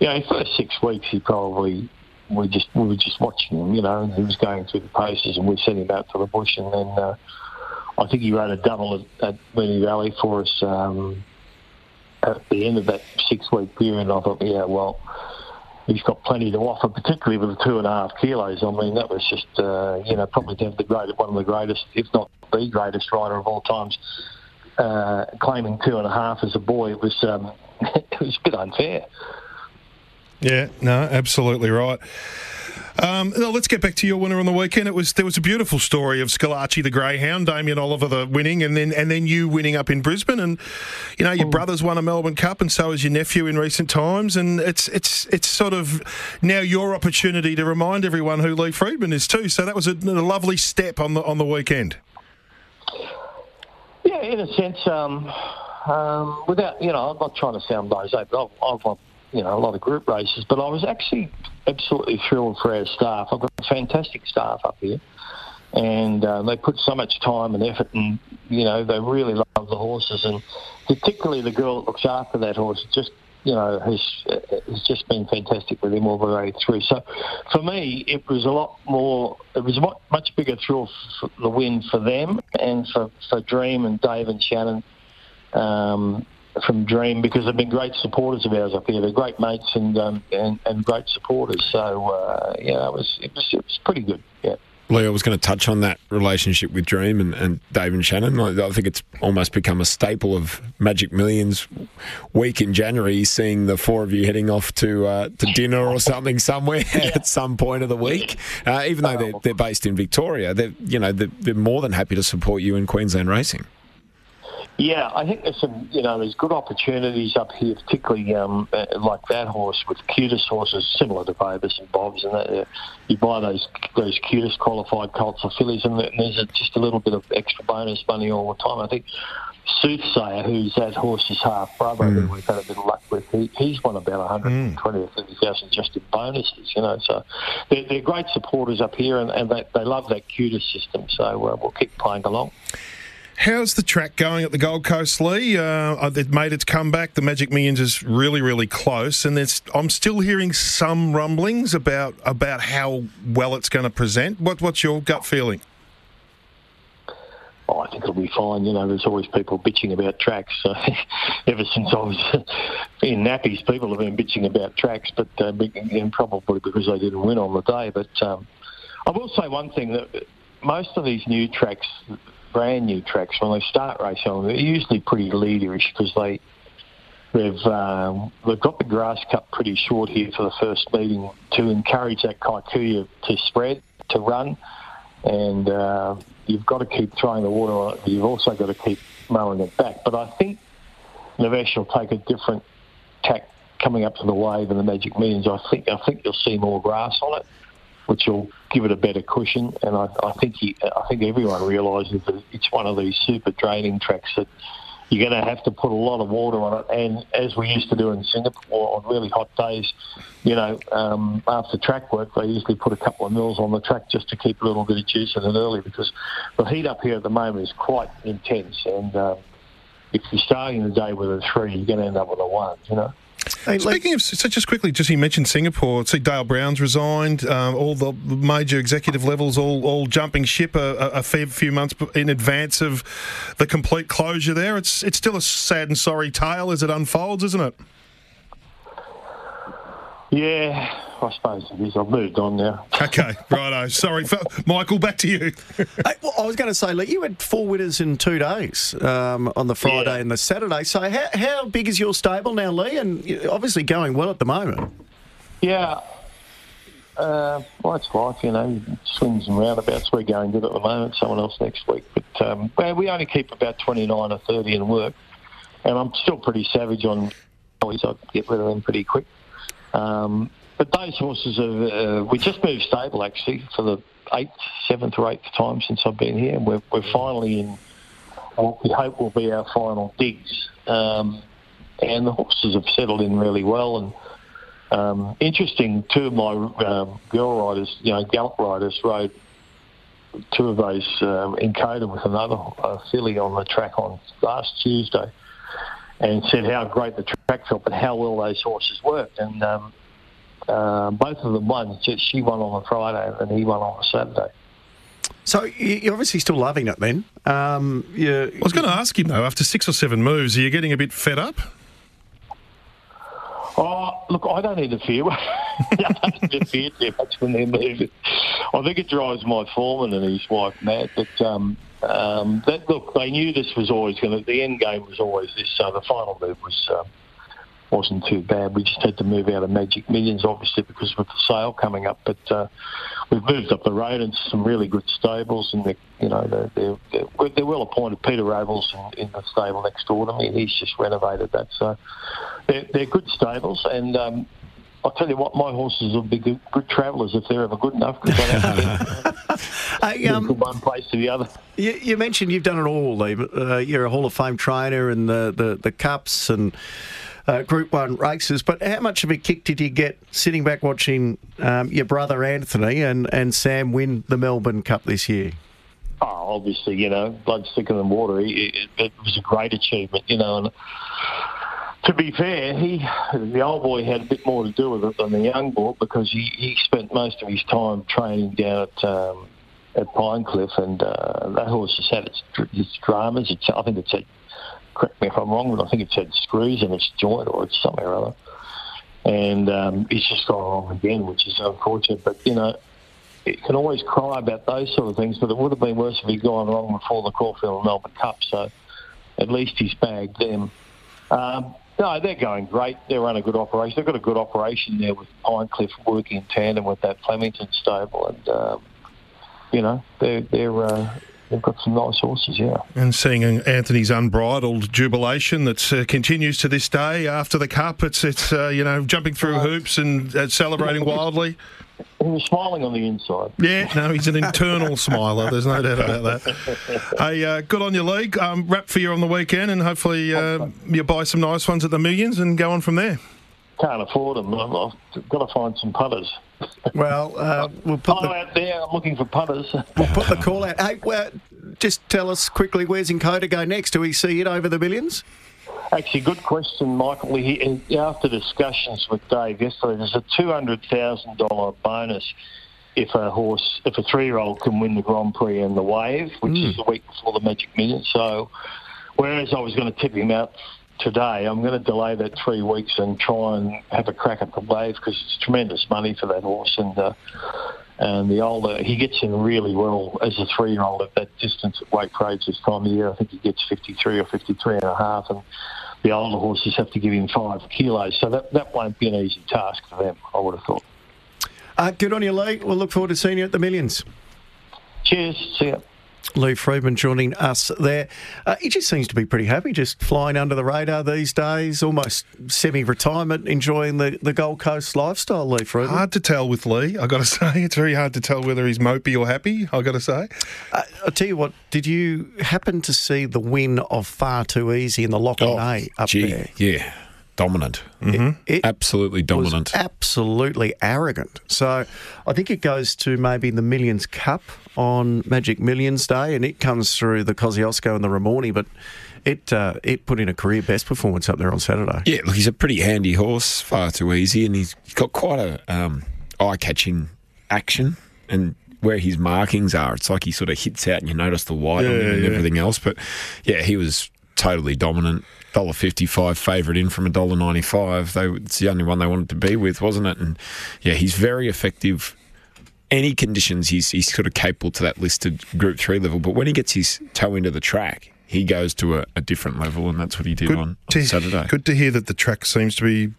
you know, first six weeks he probably we just we were just watching him, you know, and he was going through the paces, and we sent him out to the bush, and then uh, I think he ran a double at, at Moonee Valley for us um, at the end of that six week period. I thought, yeah, well, he's got plenty to offer, particularly with the two and a half kilos. I mean, that was just uh, you know probably the greatest, one of the greatest, if not the greatest rider of all times. Uh, claiming two and a half as a boy, it was um, it was a bit unfair. Yeah, no, absolutely right. Um, now let's get back to your winner on the weekend. It was there was a beautiful story of Scalacci the Greyhound, Damien Oliver the winning, and then and then you winning up in Brisbane, and you know your brother's won a Melbourne Cup, and so has your nephew in recent times, and it's it's it's sort of now your opportunity to remind everyone who Lee Freedman is too. So that was a, a lovely step on the on the weekend. Yeah, in a sense, um, um, without you know, I'm not trying to sound blasé, but I've, I've won you know a lot of group races, but I was actually absolutely thrilled for our staff. I've got fantastic staff up here, and uh, they put so much time and effort, and you know they really love the horses, and particularly the girl that looks after that horse just you know has has just been fantastic with him all the way through. So for me, it was a lot more. It was a much bigger thrill for the win for them and for for Dream and Dave and Shannon. Um, from Dream because they've been great supporters of ours up here. They're great mates and um, and, and great supporters. So uh, yeah, it was, it was it was pretty good. Yeah. Lee, I was going to touch on that relationship with Dream and, and Dave and Shannon. I, I think it's almost become a staple of Magic Millions week in January, seeing the four of you heading off to uh, to dinner or something somewhere at some point of the week. Uh, even though they're, they're based in Victoria, they're you know they're, they're more than happy to support you in Queensland racing. Yeah, I think there's some, you know, there's good opportunities up here, particularly um, uh, like that horse with QTIS horses, similar to Bobus and Bob's, and that, uh, you buy those those QTIS qualified colts or fillies, and there's a, just a little bit of extra bonus money all the time. I think Soothsayer, who's that horse's half brother, mm. who we've had a bit of luck with, he, he's won about 120 mm. or 30,000 just in bonuses, you know. So they're, they're great supporters up here, and, and they, they love that QTIS system. So uh, we'll keep playing along. How's the track going at the Gold Coast, Lee? Uh, it made its comeback. The Magic Millions is really, really close, and I'm still hearing some rumblings about about how well it's going to present. What, what's your gut feeling? Oh, I think it'll be fine. You know, there's always people bitching about tracks. Ever since I was in nappies, people have been bitching about tracks, but uh, probably because they didn't win on the day. But um, I will say one thing that most of these new tracks brand new tracks, when they start racing, they're usually pretty leaderish because they they've um, they've got the grass cut pretty short here for the first meeting to encourage that Kikuyu to spread to run, and uh, you've got to keep throwing the water on it. You've also got to keep mowing it back. But I think Navesh will take a different tack coming up to the wave and the Magic Millions. I think I think you'll see more grass on it which will give it a better cushion. And I, I think he, I think everyone realises that it's one of these super draining tracks that you're going to have to put a lot of water on it. And as we used to do in Singapore on really hot days, you know, um, after track work, they usually put a couple of mils on the track just to keep a little bit of juice in it early because the heat up here at the moment is quite intense. And uh, if you're starting the day with a three, you're going to end up with a one, you know. Hey, Speaking of, so just quickly, just you mentioned Singapore. See, Dale Brown's resigned. Um, all the major executive levels, all all jumping ship a, a, fair few months in advance of the complete closure. There, it's it's still a sad and sorry tale as it unfolds, isn't it? Yeah, I suppose it is. I've moved on now. Okay, righto. Sorry, Michael. Back to you. hey, well, I was going to say, look, you had four winners in two days um, on the Friday yeah. and the Saturday. So, how, how big is your stable now, Lee? And obviously going well at the moment. Yeah. Uh, well, it's life, you know, swings and roundabouts. We're going good at the moment. Someone else next week, but um, we only keep about twenty nine or thirty in work, and I'm still pretty savage on. I get rid of them pretty quick. Um, but those horses have, uh, we just moved stable actually for the eighth, seventh or eighth time since I've been here. And we're, we're finally in what we hope will be our final digs. Um, and the horses have settled in really well. And Um, interesting, two of my um, girl riders, you know, gallop riders, rode two of those um, Encoda with another uh, filly on the track on last Tuesday, and said how great the track felt, but how well those horses worked. And um, uh, both of them won. She won on the Friday, and he won on the Saturday. So you- you're obviously still loving it then. Um, you, I was going to ask him though. After six or seven moves, are you getting a bit fed up? Oh, look, I don't interfere. I don't interfere too much when they're moving. I think it drives my foreman and his wife mad. But um, um, that, look, they knew this was always going to. The end game was always this. So the final move was um, wasn't too bad. We just had to move out of Magic Millions, obviously, because with the sale coming up. But uh, we've moved up the road into some really good stables, and they, you know they're, they're, they're, they're well appointed. Peter Robl's in, in the stable next door to me. He's just renovated that, so they're, they're good stables. And um, I'll tell you what, my horses will be good, good travellers if they're ever good enough. Because I don't um, from one place to the other. You, you mentioned you've done it all, Lee. Uh, you're a Hall of Fame trainer and the, the, the Cups and uh, Group 1 races. But how much of a kick did you get sitting back watching um, your brother Anthony and, and Sam win the Melbourne Cup this year? Oh, obviously, you know, blood thicker than water. It, it, was a great achievement, you know. And to be fair, he the old boy had a bit more to do with it than the young boy because he, he spent most of his time training down at um, at Pinecliff, and uh, that horse has had its, its dramas. It's, I think it's had, correct me if I'm wrong, but I think it's had screws in its joint or it's something or other. And um, he's just gone wrong again, which is unfortunate. But you know, you can always cry about those sort of things, but it would have been worse if he'd gone wrong before the Caulfield and Melbourne Cup. So at least he's bagged them. Um, no, they're going great. They're run a good operation. They've got a good operation there with Pinecliff working in tandem with that Flemington stable, and um, you know they're they're uh, they've got some nice horses. Yeah. And seeing Anthony's unbridled jubilation that uh, continues to this day after the cup, it's it's uh, you know jumping through hoops and uh, celebrating wildly. He was smiling on the inside. Yeah, no, he's an internal smiler. There's no doubt about that. Hey, uh, good on your league. Um, wrap for you on the weekend, and hopefully uh, you buy some nice ones at the millions and go on from there. Can't afford them. I've, I've got to find some putters. Well, uh, we'll put I'm out there. I'm looking for putters. We'll put the call out. Hey, well, just tell us quickly where's Encoda go next? Do we see it over the millions? Actually, good question, Michael. He, after discussions with Dave yesterday, there's a two hundred thousand dollar bonus if a horse, if a three-year-old can win the Grand Prix and the Wave, which is the week before the Magic Million. So, whereas I was going to tip him out today, I'm going to delay that three weeks and try and have a crack at the Wave because it's tremendous money for that horse and. Uh, and the older he gets in really well as a three-year-old at that distance at weight grades this time of year. I think he gets 53 or 53 and a half, and the older horses have to give him five kilos. So that that won't be an easy task for them. I would have thought. Uh, good on you, Lee. We'll look forward to seeing you at the millions. Cheers. See ya. Lee Freedman joining us there. Uh, he just seems to be pretty happy, just flying under the radar these days, almost semi-retirement, enjoying the, the Gold Coast lifestyle, Lee Freedman. Hard to tell with Lee, i got to say. It's very hard to tell whether he's mopey or happy, i got to say. Uh, I'll tell you what, did you happen to see the win of Far Too Easy in the Lock Oh, A up gee, there? yeah, dominant. It- it Absolutely dominant. absolutely arrogant. So I think it goes to maybe the Millions Cup on Magic Millions Day, and it comes through the Kosciuszko and the Ramornie, but it uh, it put in a career best performance up there on Saturday. Yeah, look, he's a pretty handy horse, far too easy, and he's got quite a um, eye-catching action and. Where his markings are, it's like he sort of hits out, and you notice the white on Yeah, him and yeah. everything else. But yeah, he was totally dominant. Dollar fifty-five favourite in from a dollar ninety-five. They it's the only one they wanted to be with, wasn't it? And yeah, he's very effective. Any conditions, he's he's sort of capable to that listed Group Three level. But when he gets his toe into the track, he goes to a, a different level, and that's what he did on, on to, Saturday. Good to hear that the track seems to be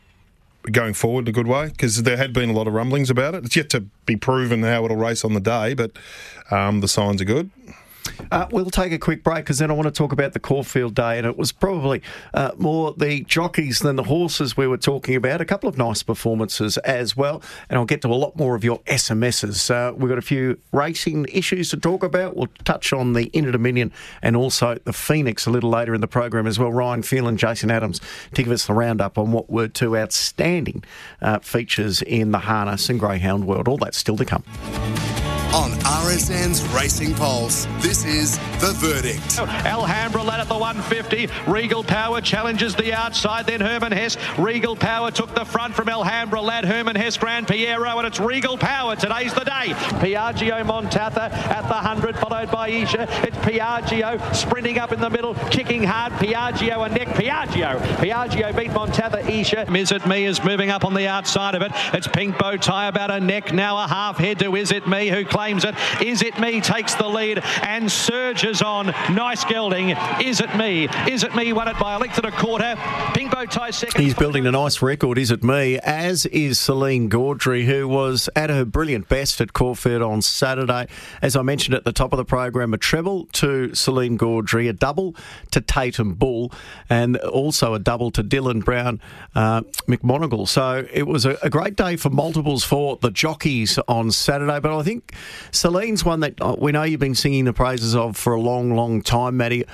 going forward in a good way because there had been a lot of rumblings about it. It's yet to be proven how it'll race on the day, but um, the signs are good. Uh, we'll take a quick break because then I want to talk about the Caulfield Day, and it was probably uh, more the jockeys than the horses we were talking about. A couple of nice performances as well, and I'll get to a lot more of your SMSs. Uh, we've got a few racing issues to talk about. We'll touch on the Inter Dominion and also the Phoenix a little later in the program as well. Ryan Phelan, Jason Adams to give us the roundup on what were two outstanding uh, features in the harness and greyhound world. All that's still to come. On RSN's Racing Pulse, this is The Verdict. Alhambra led at the 150. Regal Power challenges the outside. Then Herman Hess. Regal Power took the front from Alhambra lad. Herman Hess, Grand Piero, and it's Regal Power. Today's the day. Piaggio Montatha at the 100, followed by Isha. It's Piaggio sprinting up in the middle, kicking hard. Piaggio and neck. Piaggio. Piaggio beat Montatha. Isha. Is It Me is moving up on the outside of it. It's Pink Bow Tie about a neck. Now a half head to Is It Me, who claims it. Is It Me takes the lead and surges on. Nice gelding. Is It Me? Is It Me won it by a length and a quarter. Pink Bow Tie second. He's building a nice record, is it me? As is Celine Gaudray, who was at her brilliant best at Caulfield on Saturday. As I mentioned at the top of the program, a treble to Celine Gaudray, a double to Tatum Bull, and also a double to Dylan Browne uh, McMonagle. So it was a, a great day for multiples for the jockeys on Saturday. But I think Celine's one that uh, we know you've been singing the praises of for a long, long time, Maddie.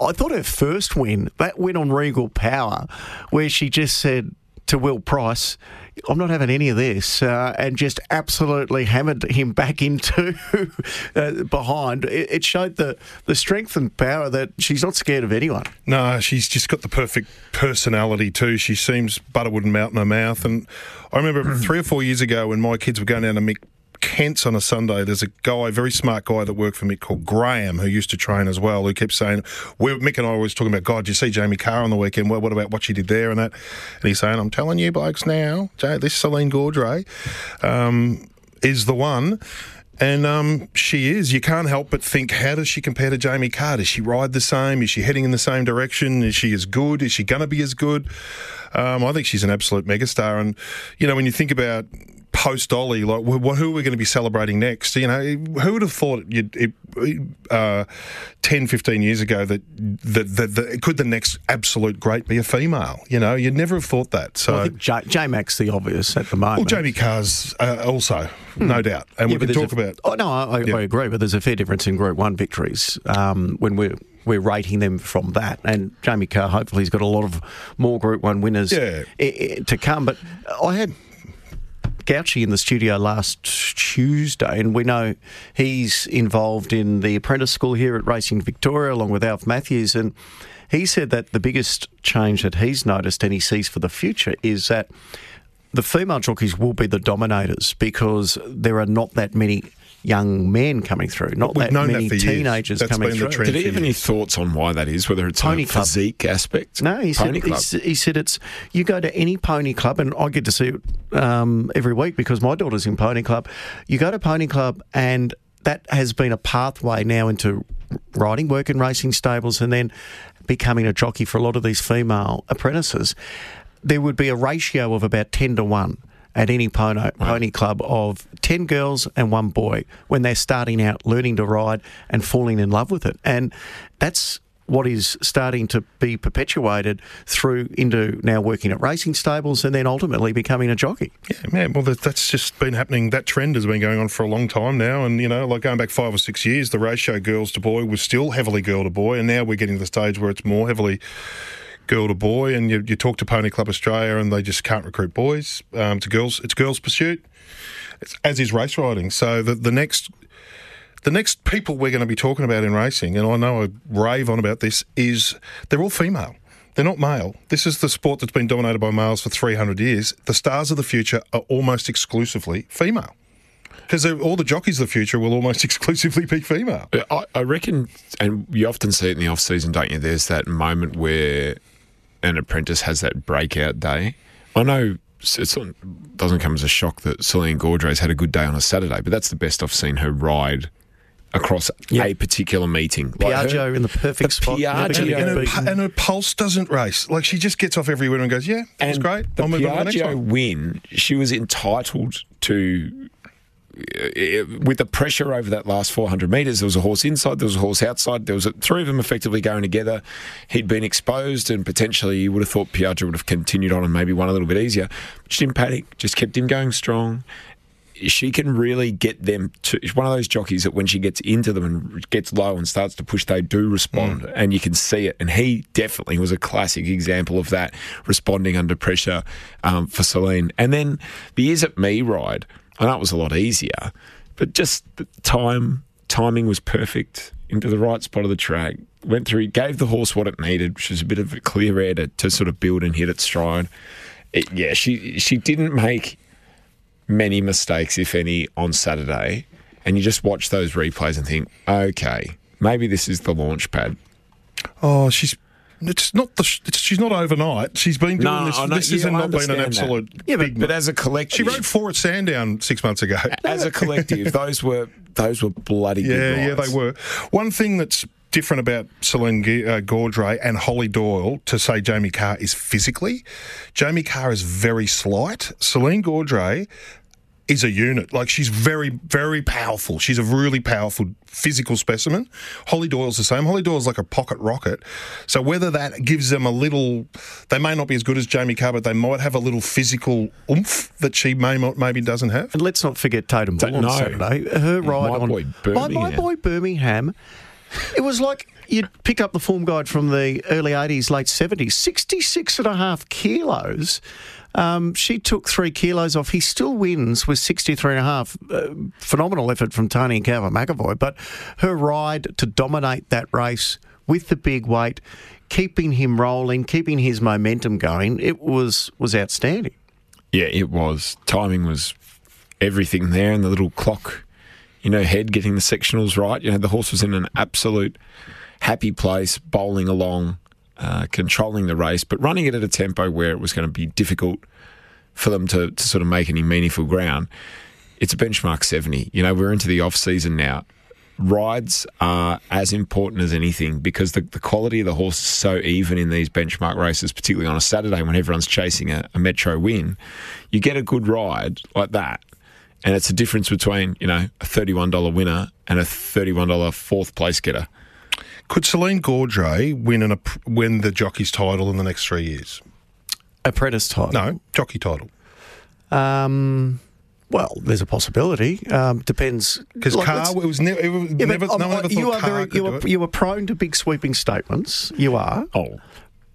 I thought her first win, that win on Regal Power, where she just said to Will Price, I'm not having any of this, uh, and just absolutely hammered him back into uh, behind. It, it showed the, the strength and power that she's not scared of anyone. No, she's just got the perfect personality too. She seems butter wouldn't melt in her mouth. And I remember three or four years ago when my kids were going down to Mick Kent's on a Sunday, there's a guy, very smart guy that worked for Mick called Graham, who used to train as well, who kept saying, we're, Mick and I were always talking about, God, you see Jamie Kah on the weekend? Well, what about what she did there and that? And he's saying, I'm telling you blokes now, this Celine Gaudray um, is the one. And um, she is. You can't help but think, how does she compare to Jamie Kah? Does she ride the same? Is she heading in the same direction? Is she as good? Is she going to be as good? Um, I think she's an absolute megastar. And, you know, when you think about post Ollie, like wh- wh- who are we going to be celebrating next? You know, who would have thought you'd, it, uh, 10, 15 years ago that, that, that, that could the next absolute great be a female? You know, you'd never have thought that. So I think J, J Mac's the obvious at the moment. well, Jamie Kah's uh, also, no doubt, and Yeah, we can talk a- about. Oh no, I, I agree, but there's a fair difference in Group One victories um, when we're we're rating them from that. And Jamie Kah, hopefully, he's got a lot of more Group One winners Yeah. i- i- to come. But I had Gauci in the studio last Tuesday, and we know he's involved in the apprentice school here at Racing Victoria, along with Alf Matthews, and. He said that the biggest change that he's noticed and he sees for the future is that the female jockeys will be the dominators because there are not that many young men coming through, not We've that known that many for years. teenagers That's coming been the through. trend Did he have any thoughts on why that is? Whether it's Pony a club. physique aspect? No, he said, Pony he, club. he said it's you go to any pony club, and I get to see it um, every week because my daughter's in pony club. You go to pony club, and that has been a pathway now into riding, work in racing stables, and then becoming a jockey for a lot of these female apprentices. There would be a ratio of about ten to one. At any pony, pony club of 10 girls and one boy when they're starting out learning to ride and falling in love with it. And that's what is starting to be perpetuated through into now working at racing stables and then ultimately becoming a jockey. Yeah, man. Well, that's just been happening. That trend has been going on for a long time now. And, you know, like going back five or six years, the ratio girls to boy was still heavily girl to boy. And now we're getting to the stage where it's more heavily girl to boy. And you, you talk to Pony Club Australia and they just can't recruit boys. Um, it's, girls, it's girls' pursuit, it's, as is race riding. So the, the next. The next people we're going to be talking about in racing, and I know I rave on about this, is they're all female. They're not male. This is the sport that's been dominated by males for 300 years. The stars of the future are almost exclusively female. Because all the jockeys of the future will almost exclusively be female. I, I reckon, and you often see it in the off season, don't you? There's that moment where an apprentice has that breakout day. I know it doesn't come as a shock that Celine Gaudray's had a good day on a Saturday, but that's the best I've seen her ride across a particular meeting. Like her- Piaggio in the perfect spot. never And, gonna her, beaten. and her pulse doesn't race. Like she just gets off every win and goes, "Yeah, that's And great. The I'll move on to the next Piaggio one." win, she was entitled to it, with the pressure over that last 400 metres, there was a horse inside, there was a horse outside, there was a, three of them effectively going together. He'd been exposed, and potentially you would have thought Piaggio would have continued on and maybe won a little bit easier. But she didn't panic, just kept him going strong. She can really get them to. She's one of those jockeys that when she gets into them and gets low and starts to push, they do respond, Mm. and you can see it. And he definitely was a classic example of that, responding under pressure um, for Celine. And then the Is It Me ride. Know it was a lot easier, but just the time timing was perfect into the right spot of the track. Went through, gave the horse what it needed, which was a bit of a clear air to, to sort of build and hit its stride. It, yeah, she she didn't make many mistakes, if any, on Saturday. And you just watch those replays and think, okay, maybe this is the launch pad. Oh, she's. It's not the. sh- It's, she's not overnight. She's been doing No, this. This yeah, has not been an that. absolute. Yeah, but- but as a collective- she wrote four at Sandown six months ago. As a collective, those were those were bloody good Yeah, yeah, they were. One thing that's different about Celine uh, Gaudray and Holly Doyle to say Jamie Kah is physically. Jamie Kah is very slight. Celine Gaudray is a unit. Like she's very, very powerful. She's a really powerful physical specimen. Holly Doyle's the same. Holly Doyle's like a pocket rocket. So whether that gives them a little, they may not be as good as Jamie Kah, but they might have a little physical oomph that she may not, maybe doesn't have. And let's not forget Tatum Bull on No. Saturday. Her ride My on boy my, my boy Birmingham. It was like you'd pick up the form guide from the early 80s, late 70s, 66 and a half kilos. Um, she took three kilos off. He still wins with 63 and a half. Uh, phenomenal effort from Tony and Calvin McEvoy. But her ride to dominate that race with the big weight, keeping him rolling, keeping his momentum going, it was was outstanding. Yeah, it was. Timing was everything there, and the little clock you know, head getting the sectionals right. You know, the horse was in an absolute happy place, bowling along, uh, controlling the race, but running it at a tempo where it was going to be difficult for them to, to sort of make any meaningful ground. It's a benchmark 70. You know, we're into the off season now. Rides are as important as anything because the, the quality of the horse is so even in these benchmark races, particularly on a Saturday when everyone's chasing a, a metro win. You get a good ride like that, and it's the difference between, you know, a $31 winner and a $31 fourth place getter. Could Celine Gaudray win an, win the jockey's title in the next three years? Apprentice title? No, jockey title. Um, well, there's a possibility. Um, depends 'Cause Like, Kah, it was ne- it was Yeah, never- no one ever you thought are Kah very, you are, you are prone to big sweeping statements. You are. Oh,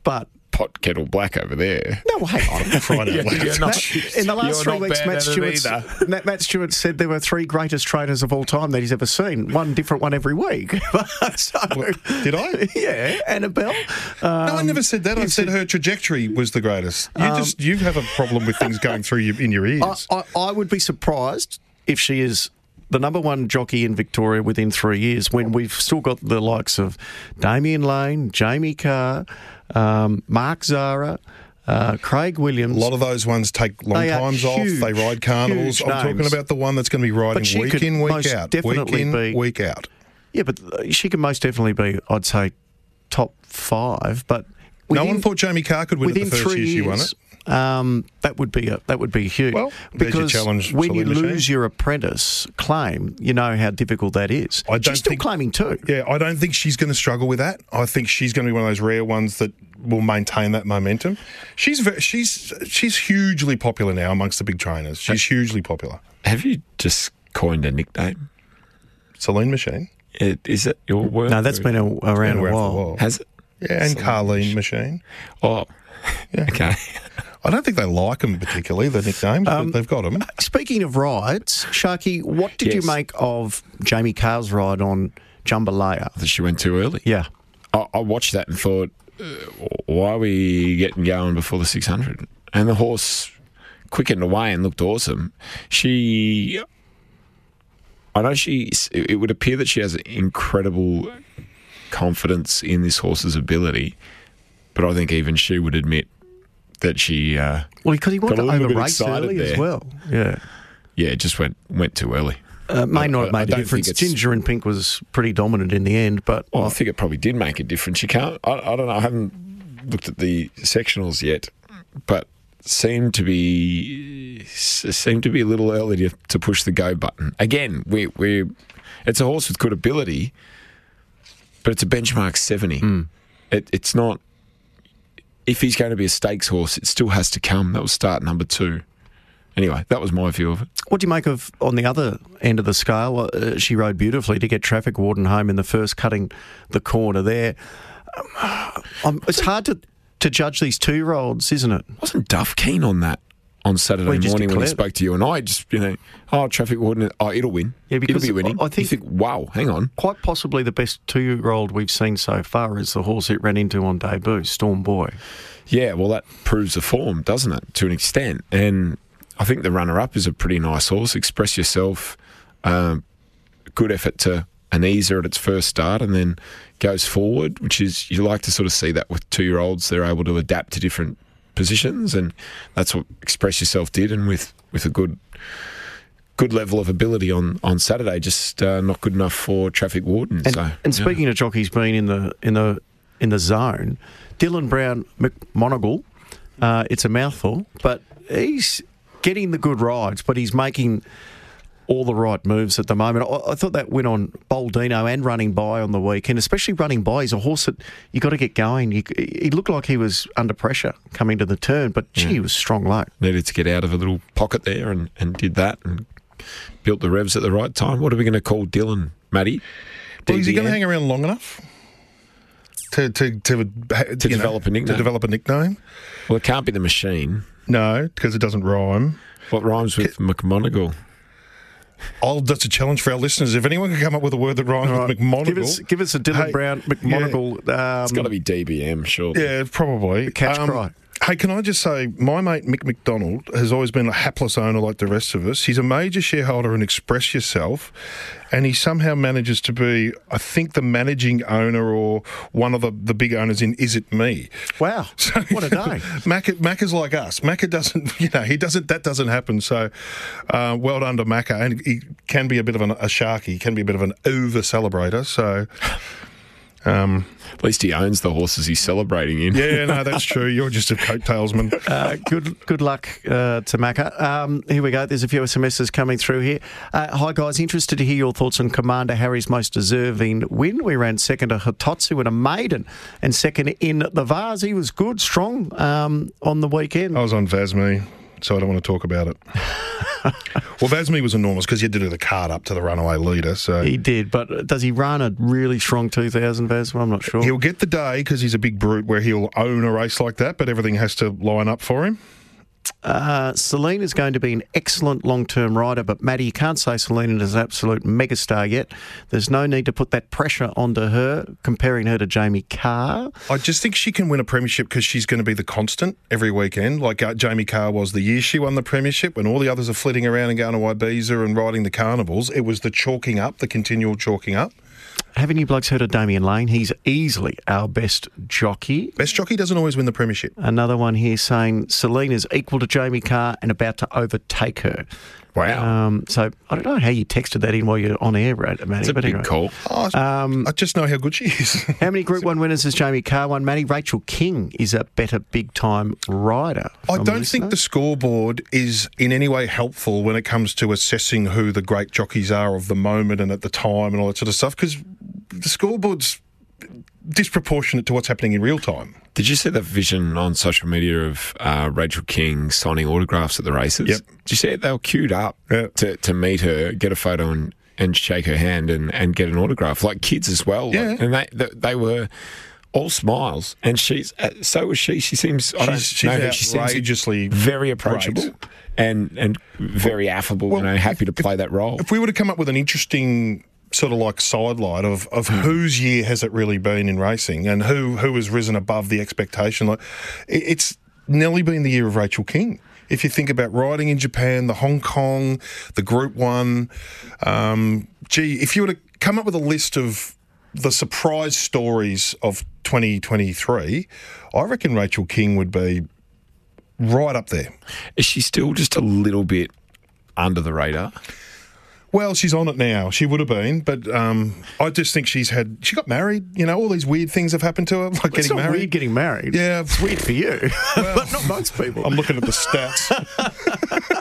but pot kettle black over there. No, hang on. Friday You're- you're not- Matt- in the last you're three weeks, Matt Stewart. Matt, Matt Stewart said there were three greatest trainers of all time that he's ever seen. One different one every week. so, Did I? Yeah, Annabelle. Um, no, I never said that. I said her trajectory was the greatest. You Um, just you have a problem with things going through your, in your ears. I, I, I would be surprised if she is the number one jockey in Victoria within three years when we've still got the likes of Damian Lane, Jamie Kah, um, Mark Zahra. Uh, Craig Williams. a lot of those ones take long times off. They ride carnivals. I'm talking about the one that's going to be riding week could in, week out, week in, be- week out. Yeah, but uh, she can most definitely be, I'd say, top five. But no one thought Jamie Kah could win it the first year she won it. Um, that would be a, that would be huge. Well, there's your because challenge, when you Celine lose your apprentice claim, you know how difficult that is. I don't She's still think- claiming too. Yeah, I don't think she's going to struggle with that. I think she's going to be one of those rare ones that will maintain that momentum. She's she's she's hugely popular now amongst the big trainers. She's hugely popular. Have you just coined a nickname? Celine Machine. It, is it your word? No, that's been a, around, been a around a while. while. Has it? Yeah, and Celine Carleen Machine. Oh, okay. I don't think they like them particularly, the nicknames, Um, but they've got them. Speaking of rides, Sharkie, what did you make of Jamie Kah's ride on Jambalaya? That she went too early. Yeah. I, I watched that and thought, uh, why are we getting going before the 600? And the horse quickened away and looked awesome. She, I know she, it would appear that she has incredible confidence in this horse's ability, but I think even she would admit that she, uh, Well, because he wanted Got to a little bit over race excited early as well. Yeah. yeah, it just went went too early. Uh, may I- not have made a difference. Ginger and Pink was pretty dominant in the end, but Well, I think it probably did make a difference. You can't. I, I don't know. I haven't looked at the sectionals yet, but seemed to be seemed to be a little early to, to push the go button. Again, we we it's a horse with good ability, but it's a benchmark seventy. Hmm. It, it's not. If he's going to be a stakes horse, it still has to come. That was start number two. Anyway, that was my view of it. What do you make of on the other end of the scale? Uh, she rode beautifully to get traffic warden home in the first, cutting the corner there. Um, um, it's hard to, to judge these two year olds, isn't it? Wasn't Duff keen on that on Saturday Well, morning when he spoke to you and I? Just you know, oh, traffic warden, oh, it'll win. Yeah, because it'll be winning. I think- you think, wow, hang on. Quite possibly the best two year old we've seen so far is the horse it ran into on debut, Storm Boy. Yeah, well, that proves the form, doesn't it, to an extent? And I think the runner up is a pretty nice horse. Express yourself, um, good effort to an easer at its first start, and then goes forward, which is you like to sort of see that with two year olds. They're able to adapt to different positions, and that's what Express Yourself did. And with with a good good level of ability on on Saturday, just uh, not good enough for traffic warden. And, so, and yeah. speaking of jockeys being in the in the in the zone, Dylan Browne McMonagle, uh, it's a mouthful, but he's getting the good rides, but he's making all the right moves at the moment. I, I thought that went on Boldino and running by on the weekend, especially running by. He's a horse that you got to get going. You, he looked like he was under pressure coming to the turn, but gee, he was strong low. needed to get out of a little pocket there and, and did that and built the revs at the right time. What are we going to call Dylan, Matty? Well, is he going to hang around long enough to to to, to develop a nickname? To develop a nickname? Well, it can't be the machine. No, because it doesn't rhyme. What rhymes with McMonagle? Oh, that's a challenge for our listeners. If anyone can come up with a word that rhymes with McMonagle, Give us, give us a Dylan Hey, Browne McMonagle. Um, It's got to be DBM, sure. Yeah, probably. Um, catch cry. Hey, can I just say, my mate Mick McDonald has always been a hapless owner like the rest of us. He's a major shareholder in Express Yourself, and he somehow manages to be, I think, the managing owner or one of the, the big owners in Is It Me? Wow, So, what a day! Macca, Macca's like us. Macca doesn't, you know, he doesn't. That doesn't happen. So, uh, well done to Macca, and he can be a bit of an, a sharky. He can be a bit of an over celebrator. So, um, At least he owns the horses he's celebrating in. yeah, no, that's true. You're just a coattailsman. Uh, good good luck uh, to Macca. Um, here we go. There's a few SMSs coming through here. Uh, hi, guys. Interested to hear your thoughts on Commander Harry's most deserving win. We ran second to Hitotsu and a maiden, and second in the Vase. He was good, strong um, on the weekend. I was on Vasme, so I don't want to talk about it. well, Vasme was enormous because he had to do the card up to the runaway leader. So He did, but does he run a really strong 2000 Vase? I'm not sure. he'll get the day because he's a big brute where he'll own a race like that, but everything has to line up for him. Uh, Celine is going to be an excellent long term rider, but Maddie, you can't say Celine is an absolute megastar yet. There's no need to put that pressure onto her, comparing her to Jamie Kah. I just think she can win a premiership because she's going to be the constant every weekend, like uh, Jamie Kah was the year she won the premiership. When all the others are flitting around and going to Ibiza and riding the carnivals, it was the chalking up, the continual chalking up. Haven't you blokes heard of Damian Lane? He's easily our best jockey. Best jockey doesn't always win the premiership. Another one here saying Celine is equal to Jamie Kah and about to overtake her. Wow. Um, so I don't know how you texted that in while you're on air, right, Matty. It's a but big anyway. call. Oh, Um, I just know how good she is. How many Group One winners has Jamie Kah won? Matty Rachel King is a better big time rider. I don't think the scoreboard is in any way helpful when it comes to assessing who the great jockeys are of the moment and at the time and all that sort of stuff because the scoreboard's disproportionate to what's happening in real time. Did you see that vision on social media of uh, Rachel King signing autographs at the races? Yep. Did you see it? They were queued up Yeah. to, to meet her, get a photo, and, and shake her hand and, and get an autograph, like kids as well. Like- Yeah. and they, they they were all smiles, and she's uh, so was she. She seems I don't She's- she's know her. She seems very approachable great. and and very affable. Well, you know, happy to play that role. If we were to come up with an interesting sort of like sidelight of, of whose year has it really been in racing and who who has risen above the expectation, like it, it's nearly been the year of Rachel King. If you think about riding in Japan, the Hong Kong, the Group One, um, gee, if you were to come up with a list of the surprise stories of 2023, I reckon Rachel King would be right up there. Is she still just a little bit under the radar? Well, she's on it now. She would have been, but um, I just think she's had. She got married. You know, all these weird things have happened to her, like It's getting not married. weird getting married. Yeah, It's weird for you, but not most people. I'm looking at the stats.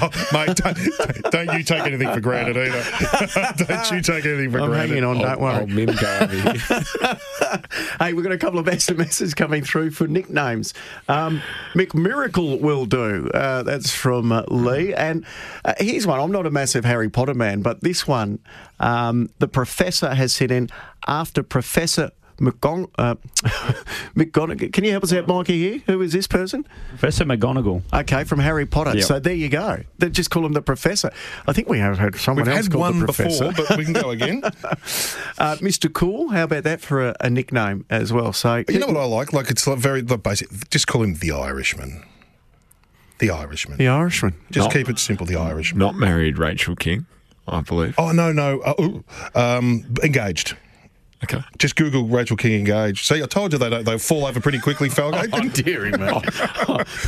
oh, mate, don't, don't you take anything for granted either. don't you take anything for I'm granted. hanging on, don't worry. Old Mim go over here. Hey, we've got a couple of SMSs coming through for nicknames. Um, McMiracle will do. Uh, that's from uh, Lee. And uh, here's one. I'm not a massive Harry Potter man, but this one, um, the professor has sent in after Professor McGon- uh, McGonagall. Can you help us out, Mikey, here? Who is this person? Professor McGonagall. Okay, from Harry Potter. Yep. So there you go. They just call him the professor. I think we have had someone We've else had called one the professor. before, but we can go again. uh, Mr. Cool, how about that for a, a nickname as well? So You know what I like? Like it's like very the basic. Just call him the Irishman. The Irishman. The Irishman. Just Not- keep it simple. The Irishman. Not married Rachel King, I believe. Oh no no. Uh, ooh, um, engaged. Okay. Just Google Rachel King engaged. See, I told you they don't, they fall over pretty quickly, Falco. Oh, dearie me.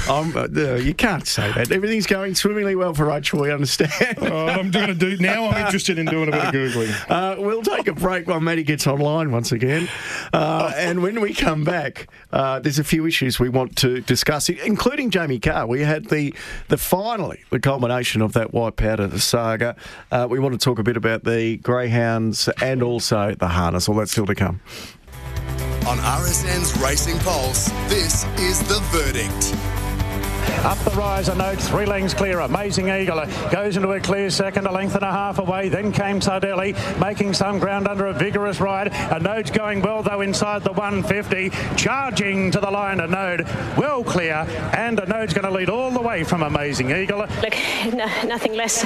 I'm, uh, no, you can't say that. Everything's going swimmingly well for Rachel, we understand. Oh, I'm going to do now. I'm interested in doing a bit of googling. Uh, we'll take a break while Maddie gets online once again. Uh, and when we come back, uh, there's a few issues we want to discuss, including Jamie Kah. We had the, the finally, the culmination of that white powder saga. Uh, we want to talk a bit about the greyhounds and also the harness. All still to come. On RSN's Racing Pulse, this is The Verdict. Up the rise, a note, three lengths clear. Amazing Eagle goes into a clear second, a length and a half away. Then came Sardelli, making some ground under a vigorous ride. A note's going well, though, inside the 150. Charging to the line, a node, well clear. And a node's going to lead all the way from Amazing Eagle. Look, no, nothing less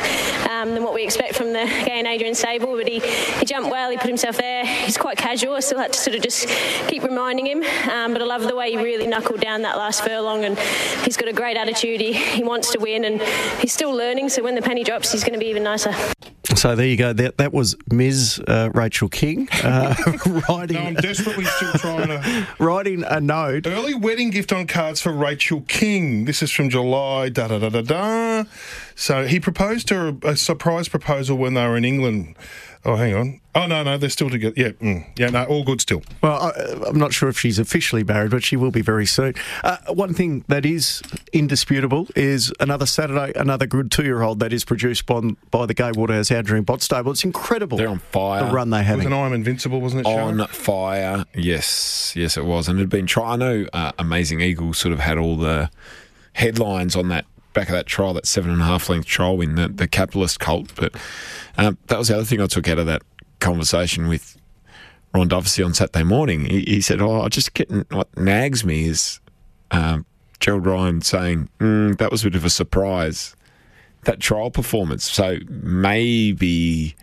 um, than what we expect from the Gai and Adrian stable, but he, he jumped well, he put himself there. He's quite casual. I still had to sort of just keep reminding him, um, but I love the way he really knuckled down that last furlong, and he's got a great attitude. He, he wants to win, and he's still learning. So when the penny drops, he's going to be even nicer. So there you go. That, that was Ms. Uh, Rachel King uh, riding, No, I'm desperately still trying to. riding a note. Early wedding gift on cards for Rachel King. This is from July. Da da da da da. So he proposed to her a, a surprise proposal when they were in England. Oh, hang on. Oh no, no, they're still together. Yeah, mm, yeah, no, all good still. Well, I, I'm not sure if she's officially married, but she will be very soon. Uh, one thing that is indisputable is another Saturday, another good two-year-old that is produced by, by the Gai Waterhouse Adrian Bott Stable. It's incredible. They're on fire. The run they It have. was an I'm Invincible, wasn't it? Sharon? On fire, yes, yes, it was, and it had been try. I know uh, Amazing Eagle sort of had all the headlines on that back of that trial, that seven and a half length trial win, the, the capitalist cult. But um, that was the other thing I took out of that conversation with Ron Dufficy on Saturday morning. He, he said, "Oh, I just getting what nags me is um, Gerald Ryan saying mm, that was a bit of a surprise." That trial performance. So maybe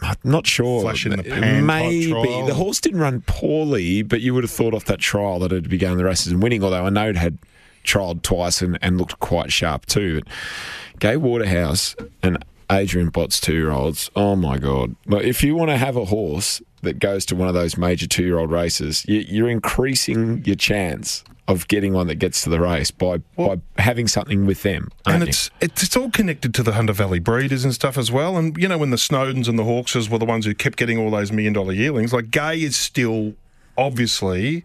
I'm not sure. Flash in the pan Maybe the horse didn't run poorly, but you would have thought off that trial that it'd be going the races and winning. Although I know it had trialled twice and, and looked quite sharp too. But Gai Waterhouse and Adrian Bott's two year olds. Oh my god! Like, if you want to have a horse that goes to one of those major two year old races, you, you're increasing your chance of getting one that gets to the race by by having something with them. And it's, it's it's all connected to the Hunter Valley breeders and stuff as well. And you know when the Snowdens and the Hawkses were the ones who kept getting all those million dollar yearlings, like Gai is still obviously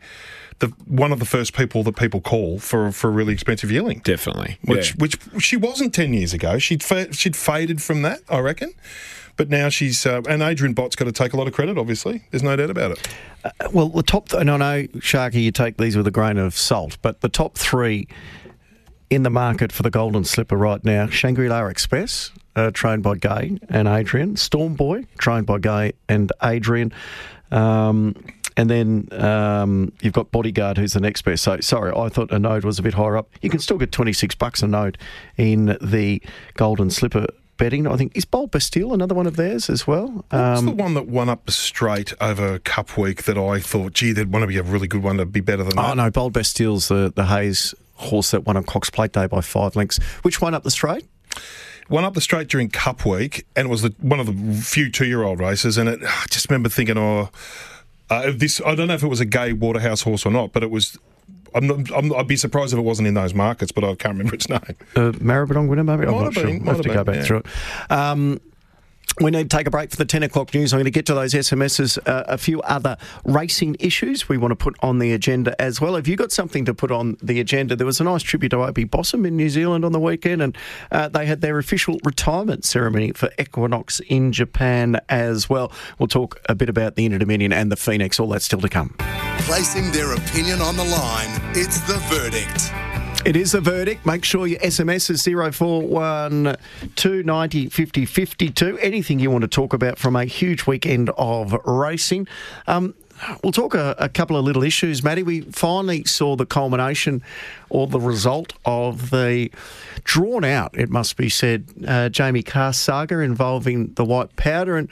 the one of the first people that people call for for a really expensive yearling. Definitely, which yeah. which she wasn't ten years ago. She'd fa- she'd faded from that, I reckon. But now she's uh, and Adrian Bott's got to take a lot of credit. Obviously, there's no doubt about it. Uh, well, the top, and I know, Sharkie, you take these with a grain of salt, but the top three in the market for the Golden Slipper right now Shangri La Express, uh, trained by Gai and Adrian, Storm Boy, trained by Gai and Adrian. Um, and then um, you've got Bodyguard, who's the next best. So, sorry, I thought a node was a bit higher up. You can still get 26 bucks a node in the Golden Slipper betting. I think, is Bold Bastille another one of theirs as well? What's Um, the one that won up the straight over Cup Week that I thought, gee, there'd want to be a really good one to be better than Oh no, Bold Bastille's the the Hayes horse that won on Cox Plate Day by five lengths. Which one up the straight? One up the straight during Cup Week, and it was the, one of the few two-year-old races. And it, I just remember thinking, oh, uh, this. I don't know if it was a Gai Waterhouse horse or not, but it was. I'm not, I'm, I'd be surprised if it wasn't in those markets, but I can't remember its name. Uh, Maribyrnong winner, maybe? I'm not have sure. been, I'll have to have go back yeah. through it. Um, we need to take a break for the 10 o'clock news. I'm going to get to those SMSs, uh, a few other racing issues we want to put on the agenda as well. Have you got something to put on the agenda? There was a nice tribute to Opie Bosson in New Zealand on the weekend, and uh, they had their official retirement ceremony for Equinox in Japan as well. We'll talk a bit about the Inter Dominion and the Phoenix, all that's still to come. Placing their opinion on the line, it's the verdict. It is the verdict. Make sure your SMS is 0412 90 50 52. Anything you want to talk about from a huge weekend of racing. Um, We'll talk a, a couple of little issues, Matty. We finally saw the culmination or the result of the drawn out, it must be said, uh, Jamie Kah saga involving the white powder. And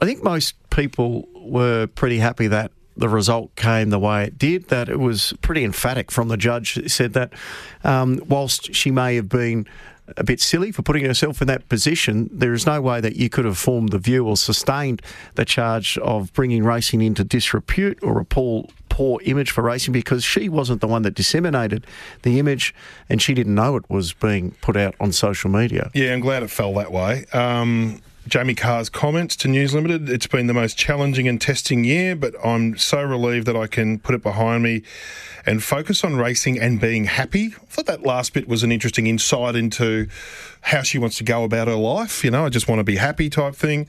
I think most people were pretty happy that the result came the way it did, that it was pretty emphatic from the judge. He said that um, whilst she may have been a bit silly for putting herself in that position, there is no way that you could have formed the view or sustained the charge of bringing racing into disrepute or a poor, poor image for racing because she wasn't the one that disseminated the image and she didn't know it was being put out on social media. Yeah, I'm glad it fell that way. Um, Jamie Kah's comments to News Limited. It's been the most challenging and testing year, but I'm so relieved that I can put it behind me and focus on racing and being happy. I thought that last bit was an interesting insight into how she wants to go about her life. You know, I just want to be happy type thing.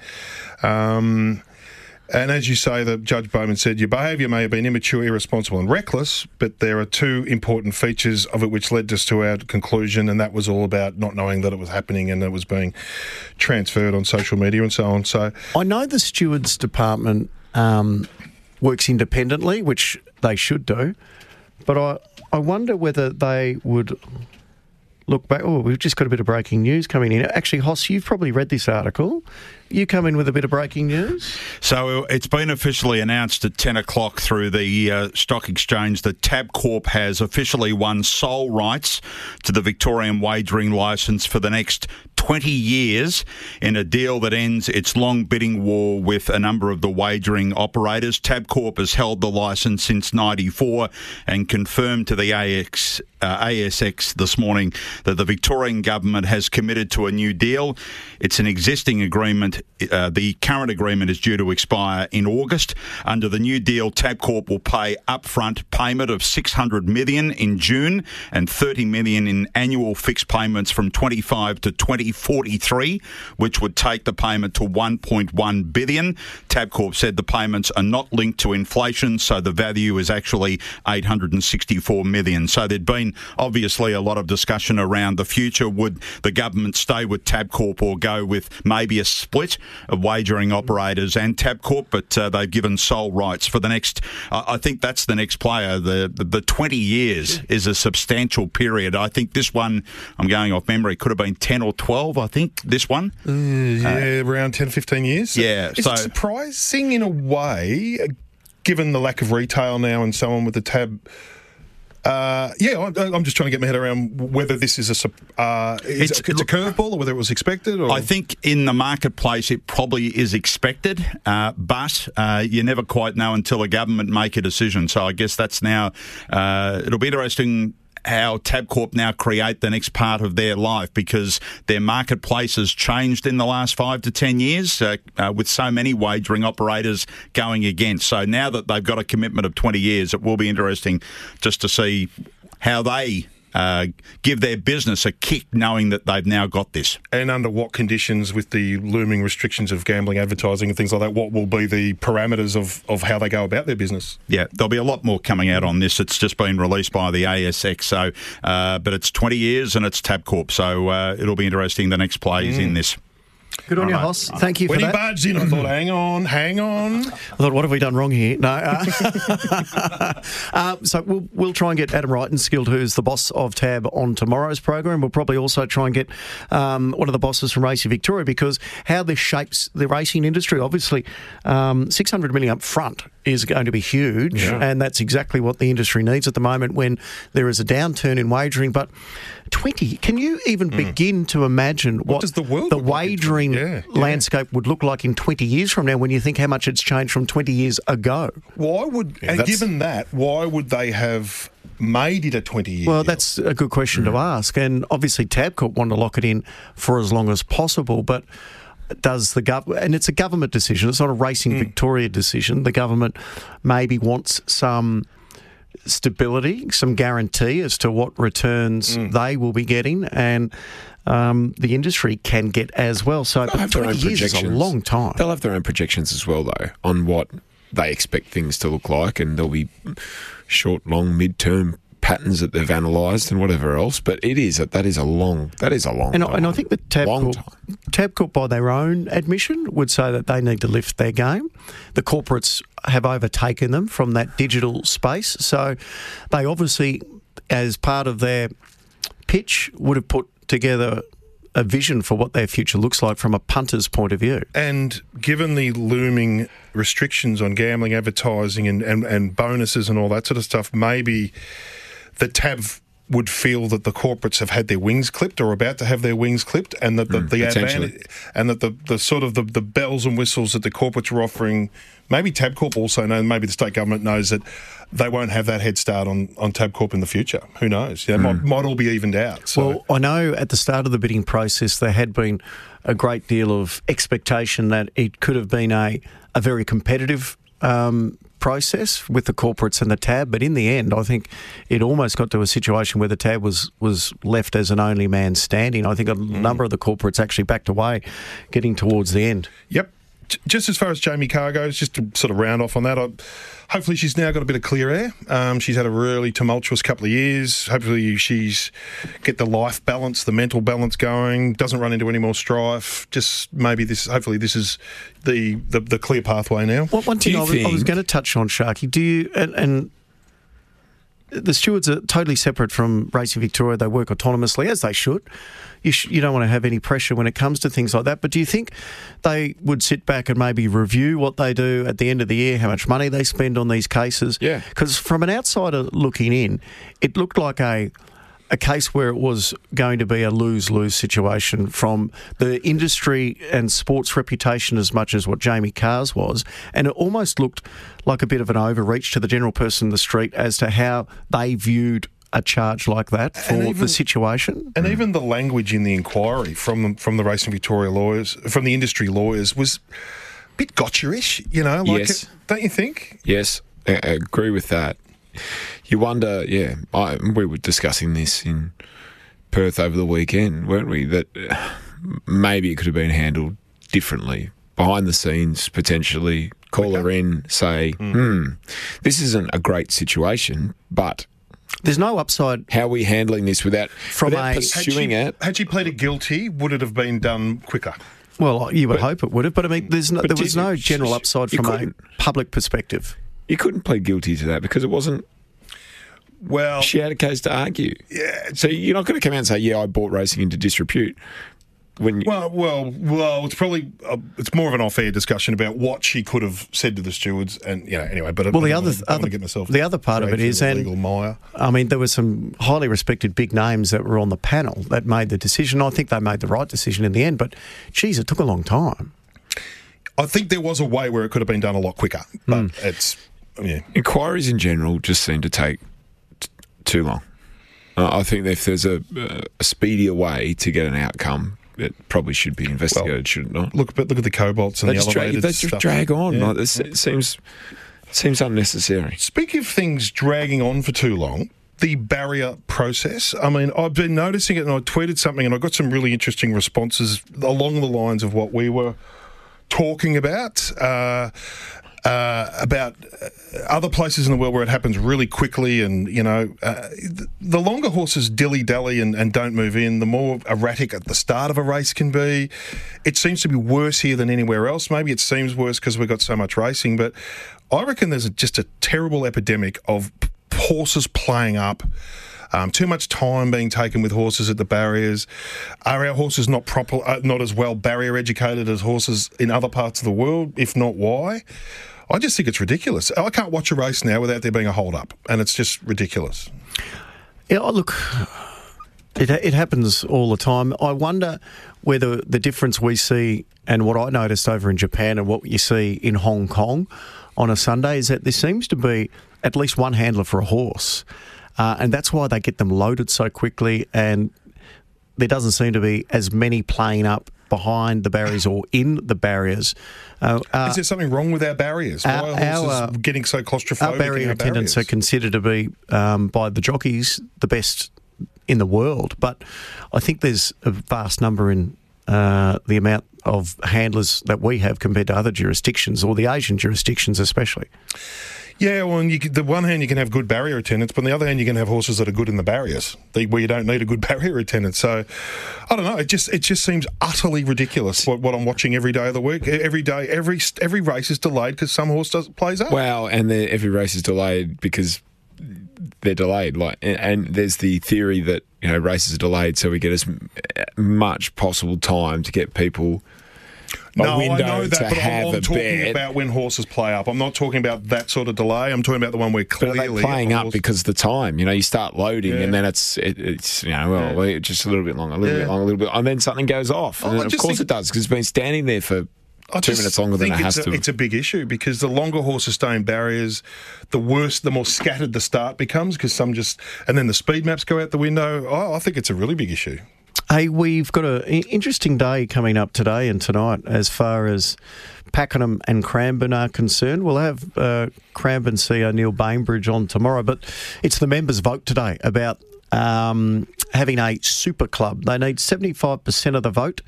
Um, and as you say, the Judge Bowman said, your behaviour may have been immature, irresponsible, and reckless, but there are two important features of it which led us to our conclusion, and that was all about not knowing that it was happening and it was being transferred on social media and so on. So I know the stewards department um, works independently, which they should do, but I, I wonder whether they would look back. Oh, we've just got a bit of breaking news coming in. Actually, Hoss, you've probably read this article. You come in with a bit of breaking news. So it's been officially announced at 10 o'clock through the uh, stock exchange that Tabcorp has officially won sole rights to the Victorian wagering licence for the next 20 years in a deal that ends its long bidding war with a number of the wagering operators. Tabcorp has held the licence since 94 and confirmed to the AX, uh, ASX this morning that the Victorian government has committed to a new deal. It's an existing agreement. Uh, the current agreement is due to expire in August. Under the new deal, Tabcorp will pay upfront payment of 600 million in June and 30 million in annual fixed payments from 25 to 2043, which would take the payment to 1.1 billion. Tabcorp said the payments are not linked to inflation, so the value is actually 864 million. So there'd been obviously a lot of discussion around the future. Would the government stay with Tabcorp or go with maybe a split of wagering operators and Tabcorp? But uh, they've given sole rights for the next. Uh, I think that's the next player. The, the the 20 years is a substantial period. I think this one, I'm going off memory, could have been 10 or 12. I think this one. Uh, yeah, around 10, 15 years. Yeah, Is so- it surprising in a way, uh, given the lack of retail now and so on with the tab? Uh, yeah, I'm, I'm just trying to get my head around whether this is a uh, is It's- it's a curveball or whether it was expected. Or? I think in the marketplace it probably is expected, uh, but uh, you never quite know until a government make a decision. So I guess that's now. Uh, it'll be interesting. How Tabcorp now create the next part of their life because their marketplace has changed in the last five to ten years uh, uh, with so many wagering operators going against. So now that they've got a commitment of 20 years, it will be interesting just to see how they uh, give their business a kick knowing that they've now got this. and under what conditions, with the looming restrictions of gambling advertising and things like that, what will be the parameters of, of how they go about their business? Yeah, there'll be a lot more coming out on this. It's just been released by the ASX, so uh, but it's 20 years and it's Tabcorp, so uh, it'll be interesting. The next play plays in this. Good on you. Hoss. Thank you when for he that. barged in, I thought, hang on, hang on. I thought, what have we done wrong here? No. Uh, uh, so we'll, we'll try and get Adam Rytenskild, who's the boss of Tab, on tomorrow's program. We'll probably also try and get um, one of the bosses from Racing Victoria because how this shapes the racing industry. Obviously, um, 600 million up front is going to be huge, Yeah. and that's exactly what the industry needs at the moment when there is a downturn in wagering. But 20, can you even begin to imagine what, does the world the look like in wagering Yeah, yeah. landscape would look like in 20 years from now when you think how much it's changed from 20 years ago? Why would, and given that, why would they have made it a 20 year. Well, that's a good question Mm. to ask. And obviously, Tabcorp want to lock it in for as long as possible. But does the government, and it's a government decision, it's not a Racing Mm. Victoria decision. The government maybe wants some stability, some guarantee as to what returns Mm. they will be getting. And um, the industry can get as well. So, They'll have their 20 own years is a long time. They'll have their own projections as well, though, on what they expect things to look like, and there'll be short, long, mid-term patterns that they've analysed and whatever else. But it is a, that is a long that is a long And, I- time. and I think that Tabcorp, Tabcorp, by their own admission, would say that they need to lift their game. The corporates have overtaken them from that digital space. So they obviously, as part of their pitch, would have put together a vision for what their future looks like from a punter's point of view. And given the looming restrictions on gambling, advertising, and, and, and bonuses and all that sort of stuff, maybe the TAB would feel that the corporates have had their wings clipped or about to have their wings clipped, and that the, the advantage, and that the, the sort of the, the bells and whistles that the corporates are offering, maybe Tabcorp also knows, maybe the state government knows that they won't have that head start on, on Tabcorp in the future. Who knows? Yeah, it might, might all be evened out. So. Well, I know at the start of the bidding process there had been a great deal of expectation that it could have been a, a very competitive um, process with the corporates and the tab, but in the end, I think it almost got to a situation where the tab was was left as an only man standing. I think a mm. number of the corporates actually backed away, getting towards the end. Yep. J- Just as far as Jamie Kah goes, just to sort of round off on that, I, hopefully she's now got a bit of clear air. Um, she's had a really tumultuous couple of years. Hopefully she's get the life balance, the mental balance going. Doesn't run into any more strife. Just maybe this. Hopefully this is the the, the clear pathway now. One, one thing I was, I was going to touch on, Sharkie, do you, and, and the stewards are totally separate from Racing Victoria. They work autonomously, as they should. You, sh- you don't want to have any pressure when it comes to things like that. But do you think they would sit back and maybe review what they do at the end of the year, how much money they spend on these cases? Yeah. Because from an outsider looking in, it looked like a a case where it was going to be a lose lose situation from the industry and sports reputation as much as what Jamie Kah's was. And it almost looked like a bit of an overreach to the general person in the street as to how they viewed a charge like that for And the situation. And even the language in the inquiry from from the Racing Victoria lawyers, from the industry lawyers, was a bit gotcha-ish. You know, like Yes. it, don't you think? Yes, I I agree with that. You wonder, yeah. I, we were discussing this in Perth over the weekend, weren't we? That uh, maybe it could have been handled differently behind the scenes, potentially. Call her in, say, hmm, this isn't a great situation, but there's no upside. How are we handling this without, From without a- pursuing had she, it? Had she pleaded guilty, would it have been done quicker? Well, you would hope it would have, but I mean, there's no, But there was did- no general upside from a public perspective. You couldn't plead guilty to that because it wasn't. Well, she had a case to argue. Yeah. So you're not going to come out and say, "Yeah, I bought racing into disrepute." When you, Well, well, well. It's probably uh, it's more of an off-air discussion about what she could have said to the stewards, and you know, anyway. But I Well, the don't other, wanna- don't wanna other get myself the other part of it dragged is, through the and legal mire. I mean, there were some highly respected big names that were on the panel that made the decision. I think they made the right decision in the end, but geez, it took a long time. I think there was a way where it could have been done a lot quicker, but it's yeah. inquiries in general just seem to take t- too long. Uh, I think if there's a, a speedier way to get an outcome, it probably should be investigated, should it not? Look, but look at the cobalts and they the just elevated they just drag on. Yeah. Like, this, it seems seems unnecessary. Speaking of things dragging on for too long, the barrier process. I mean, I've been noticing it, and I tweeted something, and I got some really interesting responses along the lines of what we were talking about. Uh, uh, about uh, other places in the world where it happens really quickly, and you know, uh, the longer horses dilly dally and, and don't move in, the more erratic at the start of a race can be. It seems to be worse here than anywhere else. Maybe it seems worse because we've got so much racing, but I reckon there's just a terrible epidemic of horses playing up. Um, too much time being taken with horses at the barriers. Are our horses not proper, uh, not as well barrier educated as horses in other parts of the world? If not, why? I just think it's ridiculous. I can't watch a race now without there being a hold up, and it's just ridiculous. Yeah, oh, look, it, it happens all the time. I wonder whether the difference we see and what I noticed over in Japan and what you see in Hong Kong on a Sunday is that there seems to be at least one handler for a horse. uh, and that's why they get them loaded so quickly. And there doesn't seem to be as many playing up behind the barriers or in the barriers. Uh, uh, Is there something wrong with our barriers? our- Why are horses our, getting so claustrophobic? our barrier our attendants barriers? are considered to be um, by the jockeys the best in the world, but I think there's a vast number in uh, the amount of handlers that we have compared to other jurisdictions or the Asian jurisdictions, especially. Yeah, well, can, the one hand you can have good barrier attendants, but on the other hand you can have horses that are good in the barriers, where you don't need a good barrier attendant. So, I don't know. It just it just seems utterly ridiculous what, what I'm watching every day of the week. Every day, every every race is delayed because some horse does plays up. Wow, and every race is delayed because they're delayed. Like, and, and there's the theory that you know races are delayed so we get as much possible time to get people a no, window I know that, to but have I'm, I'm a talking bet. about when horses play up. I'm not talking about that sort of delay. I'm talking about the one where clearly playing up horse- because of the time? You know, you start loading Yeah. and then it's it, it's you know well wait, just a little bit longer, a little bit Yeah. longer, a little bit, and then something goes off, Oh, and I of course it does because it's been standing there for I two minutes longer than it has it's to. a, It's a big issue because the longer horses stay in barriers, the worse, the more scattered the start becomes because some just, and then the speed maps go out the window. I, I think it's a really big issue. Hey, we've got an interesting day coming up today and tonight as far as Pakenham and Cranbourne are concerned. We'll have uh, Cranbourne CEO Neil Bainbridge on tomorrow, but it's the members' vote today about um, having a super club. They need 75% of the vote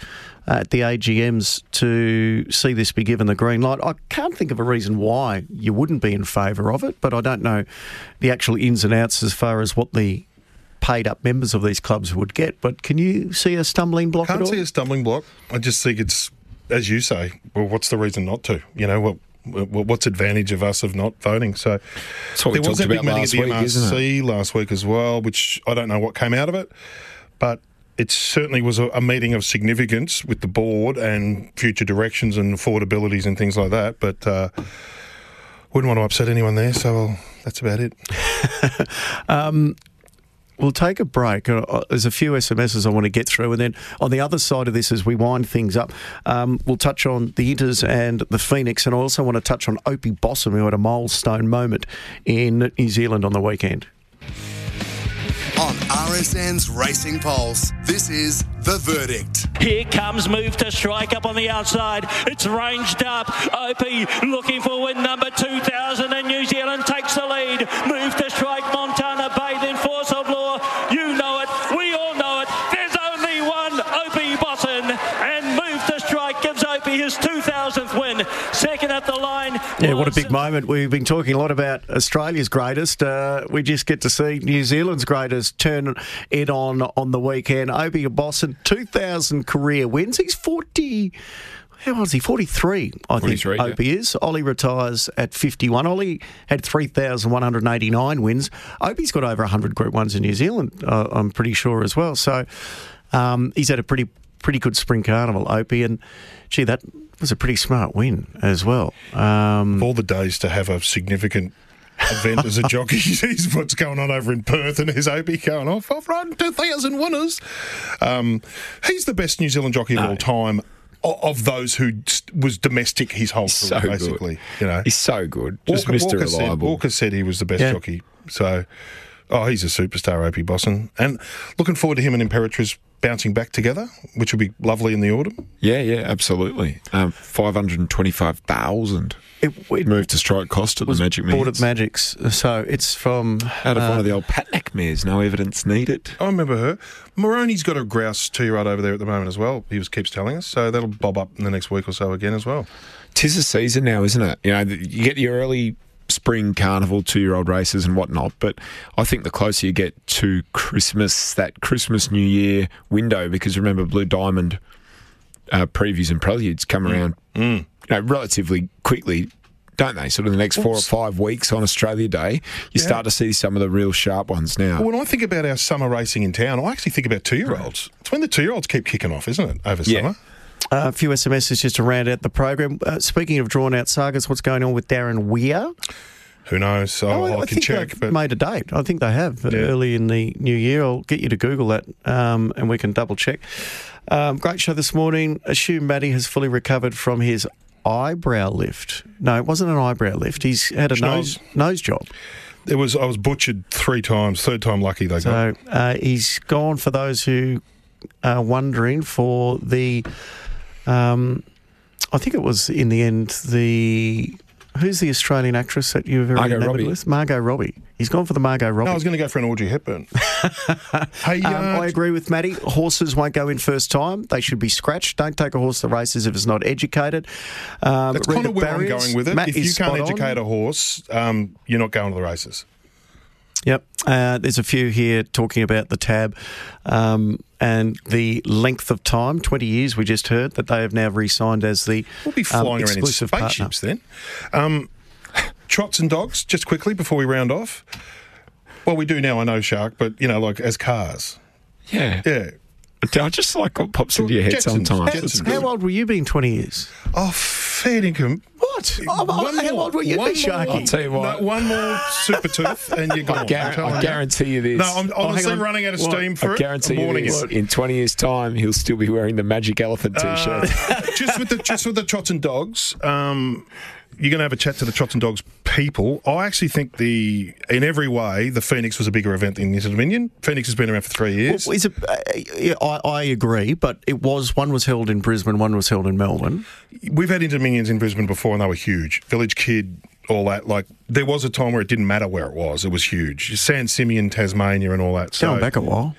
at the AGMs to see this be given the green light. I can't think of a reason why you wouldn't be in favour of it, but I don't know the actual ins and outs as far as what the paid up members of these clubs would get. But can you see a stumbling block at Can't all? see a stumbling block. I just think it's, as you say, well, what's the reason not to? You know, what, what what's advantage of us of not voting? So what we there was a big meeting last at the week, MRC last week as well, which I don't know what came out of it, but. It certainly was a, a meeting of significance with the board and future directions and affordabilities and things like that. But uh, wouldn't want to upset anyone there, so well, that's about it. Um, we'll take a break. Uh, uh, There's a few SMSs I want to get through, and then on the other side of this, as we wind things up, um, we'll touch on the Inters and the Phoenix, and I also want to touch on Opie Bosson, who had a milestone moment in New Zealand on the weekend. On RSN's Racing Pulse, this is The Verdict. Here comes move to strike up on the outside. It's ranged up. Opie looking for win number 2000 and New Zealand takes the lead. Move to strike Montana bathed in force of law. You know it. We all know it. There's only one Opie Bosson and move to strike gives Opie his 2000th win. Second at the line. Yeah, what a big moment. We've been talking a lot about Australia's greatest. Uh, we just get to see New Zealand's greatest turn it on on the weekend. Opie Bosson, 2,000 career wins. He's 40. How old is he? 43, I 43, think yeah. Opie is. Ollie retires at 51. Ollie had 3,189 wins. Opie's got over 100 Group 1s in New Zealand, uh, I'm pretty sure, as well. So um, he's had a pretty pretty good spring carnival, Opie. And, gee, that was a pretty smart win as well. Um, all the days to have a significant event as a jockey is what's going on over in Perth and his Opie going off. I've run 2,000 winners. Um, he's the best New Zealand jockey of all time. Of those who was domestic his whole He's career, so good. basically, you know, He's so good. Just Walker, Mr. Walker said, Reliable. Walker said he was the best Yeah. jockey. So, oh, he's a superstar, Opie Bosson, and looking forward to him and Imperatriz bouncing back together, which will be lovely in the autumn. Yeah, yeah, absolutely. Um, Five hundred and twenty-five thousand. It, it moved to strike cost at the Magic bought Millions. at Magic's. So it's from Out of uh, one of the old Patinack mares, no evidence needed. I remember her. Maroney's got a grouse two-year-old over there at the moment as well. He was keeps telling us, so that'll bob up in the next week or so again as well. Tis the season now, isn't it? You know, you get your early spring carnival two-year-old races and whatnot, but I think the closer you get to Christmas, that Christmas New Year window, because remember Blue Diamond uh, previews and preludes come around, you know, relatively quickly. Don't they? Sort of the next four or five weeks on Australia Day, you Yeah. start to see some of the real sharp ones now. When I think about our summer racing in town, I actually think about two-year-olds. It's when the two-year-olds keep kicking off, isn't it, over Yeah. summer? A few SMSs just to round out the program. Uh, speaking of drawn out sagas, what's going on with Darren Weir? Who knows? So Oh, I, I can check. But made a date. I think they have uh, early in the new year. I'll get you to Google that um, and we can double check. Um, great show this morning. Assume Matty has fully recovered from his eyebrow lift. No, it wasn't an eyebrow lift. He's had a Schnoz. nose nose job. It was I was butchered three times. Third time lucky they got. So uh, he's gone for those who are wondering for the. Um, I think it was in the end the. Who's the Australian actress that you were very Margot enamored Robbie. with? Margot Robbie. He's gone for the Margot Robbie. No, I was going to go for an Audrey Hepburn. hey, Um, uh, I agree with Matty. Horses won't go in first time. They should be scratched. Don't take a horse to races if it's not educated. Um, that's kind of where barriers. I'm going with it. Matt if you can't spot on. educate a horse, um, you're not going to the races. Yep. Uh, there's a few here talking about the tab um, and the length of time 20 years, we just heard that they have now re signed as the We'll be um, flying around in exclusive partner. spaceships then. Um, trots and dogs, just quickly before we round off. Well, we do now, I know, Shark, but, you know, like as cars. Yeah. Yeah. I just like what pops into your head Jetsons. sometimes. Jetsons. How old were you being 20 years? Oh, fair income. What? Oh, how old were you one be, more- Sharkie? I'll tell you what. No, one more super tooth and you're gone. I, gar- I'm I guarantee you this. No, I'm Oh, honestly hang on. running out of What? steam for I it. guarantee I'm you warning this. you. In 20 years' time, he'll still be wearing the Magic Elephant T-shirt. Uh, just with the just with the trots and dogs, um, you're going to have a chat to the trots and dogs people. I actually think the in every way the Phoenix was a bigger event than the Inter Dominion. Phoenix has been around for three years. Well, is it, uh, yeah, I, I agree, but it was one was held in Brisbane, one was held in Melbourne. We've had Inter Dominions in Brisbane before, and they were huge. Village Kid, all that. Like there was a time where it didn't matter where it was; it was huge. San Simeon, Tasmania, and all that. So, Going back a while.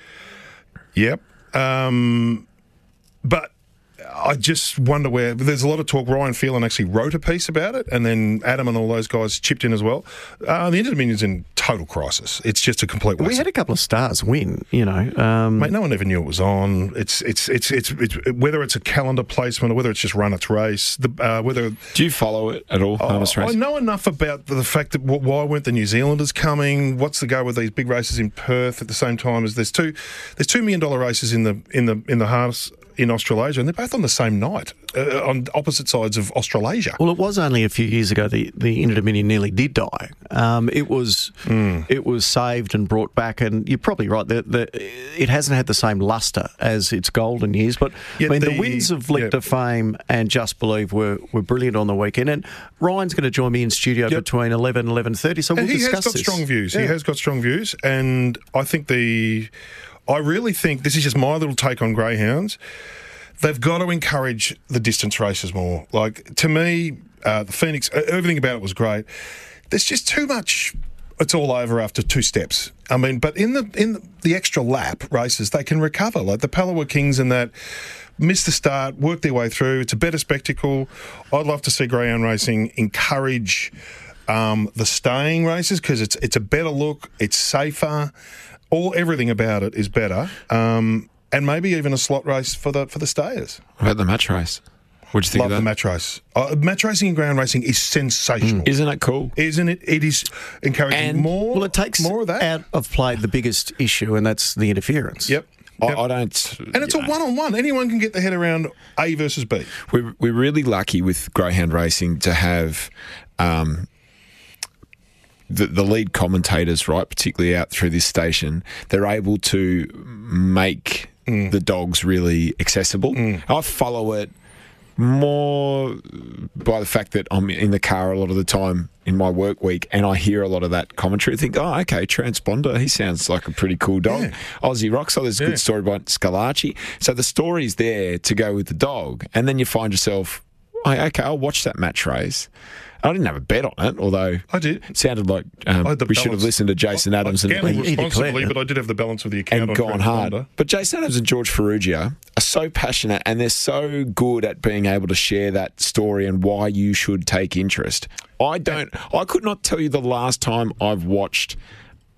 Yep. Um, but I just wonder where. There's a lot of talk. Ryan Phelan actually wrote a piece about it, and then Adam and all those guys chipped in as well. Uh, the Inter Dominion's in total crisis. It's just a complete waste. We had a couple of stars win, you know. Um, Mate, no one ever knew it was on. It's it's it's it's, it's whether it's a calendar placement or whether it's just run its race. The, uh, whether Do you follow it at all, harness I know enough about the fact that wh- why weren't the New Zealanders coming? What's the go with these big races in Perth at the same time as there's two there's two million dollar races in the in the in the harness in Australasia, and they're both on the same night uh, on opposite sides of Australasia. Well, it was only a few years ago the the Inter Dominion nearly did die. Um, it was Hmm. it was saved and brought back, and you're probably right. The, the, it hasn't had the same luster as its golden years, but Yeah, I mean the, the- wins of Leap yeah. to Fame and Just Believe were, were brilliant on the weekend. And Ryan's going to join me in studio between 11 and 11.30, so we'll and he discuss has got this. strong views. He has got strong views, and I think the, I really think this is just my little take on greyhounds. They've got to encourage the distance races more. Like to me, uh, the Phoenix, everything about it was great. There's just too much. It's all over after two steps. I mean, but in the in the, extra lap races, they can recover. Like the Palawa Kings and that missed the start, worked their way through. It's a better spectacle. I'd love to see greyhound racing encourage um, the staying races because it's it's a better look, it's safer, all everything about it is better, um, and maybe even a slot race for the for the stayers. What about the match race? What do you think Love of the that? match race. Uh, match racing and ground racing is sensational, Isn't it cool? isn't it? It is encouraging and, more. Well, it takes more of that. out of play the biggest issue, and that's the interference. Yep. I, I don't. And it's a one on one. Anyone can get their head around A versus B. We're, we're really lucky with greyhound racing to have um, the, the lead commentators, right, particularly out through this station. They're able to make Mm. the dogs really accessible. I follow it more by the fact that I'm in the car a lot of the time in my work week and I hear a lot of that commentary. I think, oh, okay, transponder, he sounds like a pretty cool dog. Aussie Rock, so there's a Yeah. good story about Scalacci. So the story's there to go with the dog. And then you find yourself, oh, okay, I'll watch that match race. I didn't have a bet on it, although I did. It sounded like um, I we should have listened to Jason Adams and, gambled and responsibly, but I did have the balance of the account and on gone hard. transponder. But Jason Adams and George Farrugia are so passionate and they're so good at being able to share that story and why you should take interest. I don't. I could not tell you the last time I've watched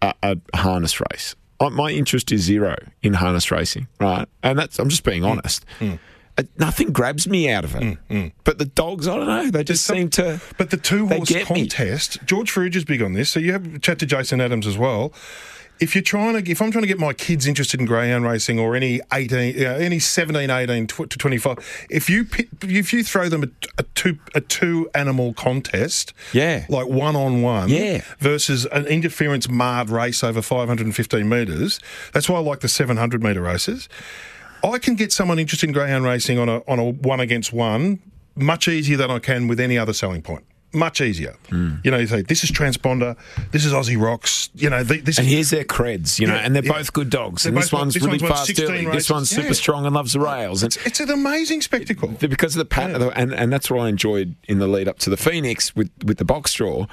a, a harness race. I- My interest is zero in harness racing, right? And that's. I'm just Hmm. being honest. Uh, Uh, nothing grabs me out of it. Mm, mm. But the dogs, I don't know. They just seem to. But the two horse get me. contest, George is big on this. So you have a chat to Jason Adams as well. If you're trying to, if I'm trying to get my kids interested in greyhound racing or any 18, you know, any 17, 18 tw- to 25, if you if you throw them a, a two a two animal contest, Yeah. like one on one, Yeah. versus an interference marred race over 515 metres, that's why I like the 700 metre races. I can get someone interested in greyhound racing on a on a one against one much easier than I can with any other selling point. much easier. Hmm. You know, you say this is transponder, this is Aussie rocks. You know, th- this and here's their creds, you know, Yeah, and they're yeah. both good dogs. They're and this one's this really one's won fast 16 early. This one's super Yeah. strong and loves the rails. And it's an amazing spectacle. because of the pattern, and and that's what I enjoyed in the lead up to the Phoenix with with the box draw.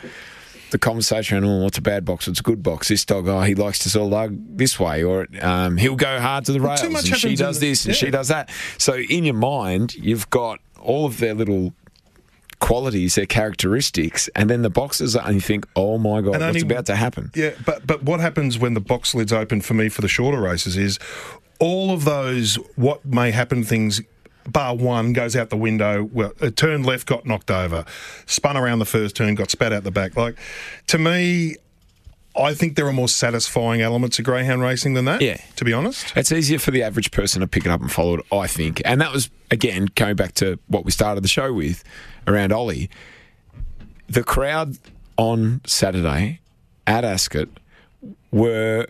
The conversation around, oh, what's a bad box? What's a good box? This dog, oh, he likes to sort of lug this way, or um, he'll go hard to the Well, rails, too much and she does the- this and she does that. So in your mind, you've got all of their little qualities, their characteristics, and then the boxes, are, and you think, oh my god, And what's only- about to happen? Yeah, but but what happens when the box lid's open for me for the shorter races is all of those what may happen things. Bar one goes out the window. Well, a turn left got knocked over, spun around the first turn, got spat out the back. Like to me, I think there are more satisfying elements of greyhound racing than that. Yeah. to be honest. It's easier for the average person to pick it up and follow it, I think. And that was, again, going back to what we started the show with around Ollie. The crowd on Saturday at Ascot were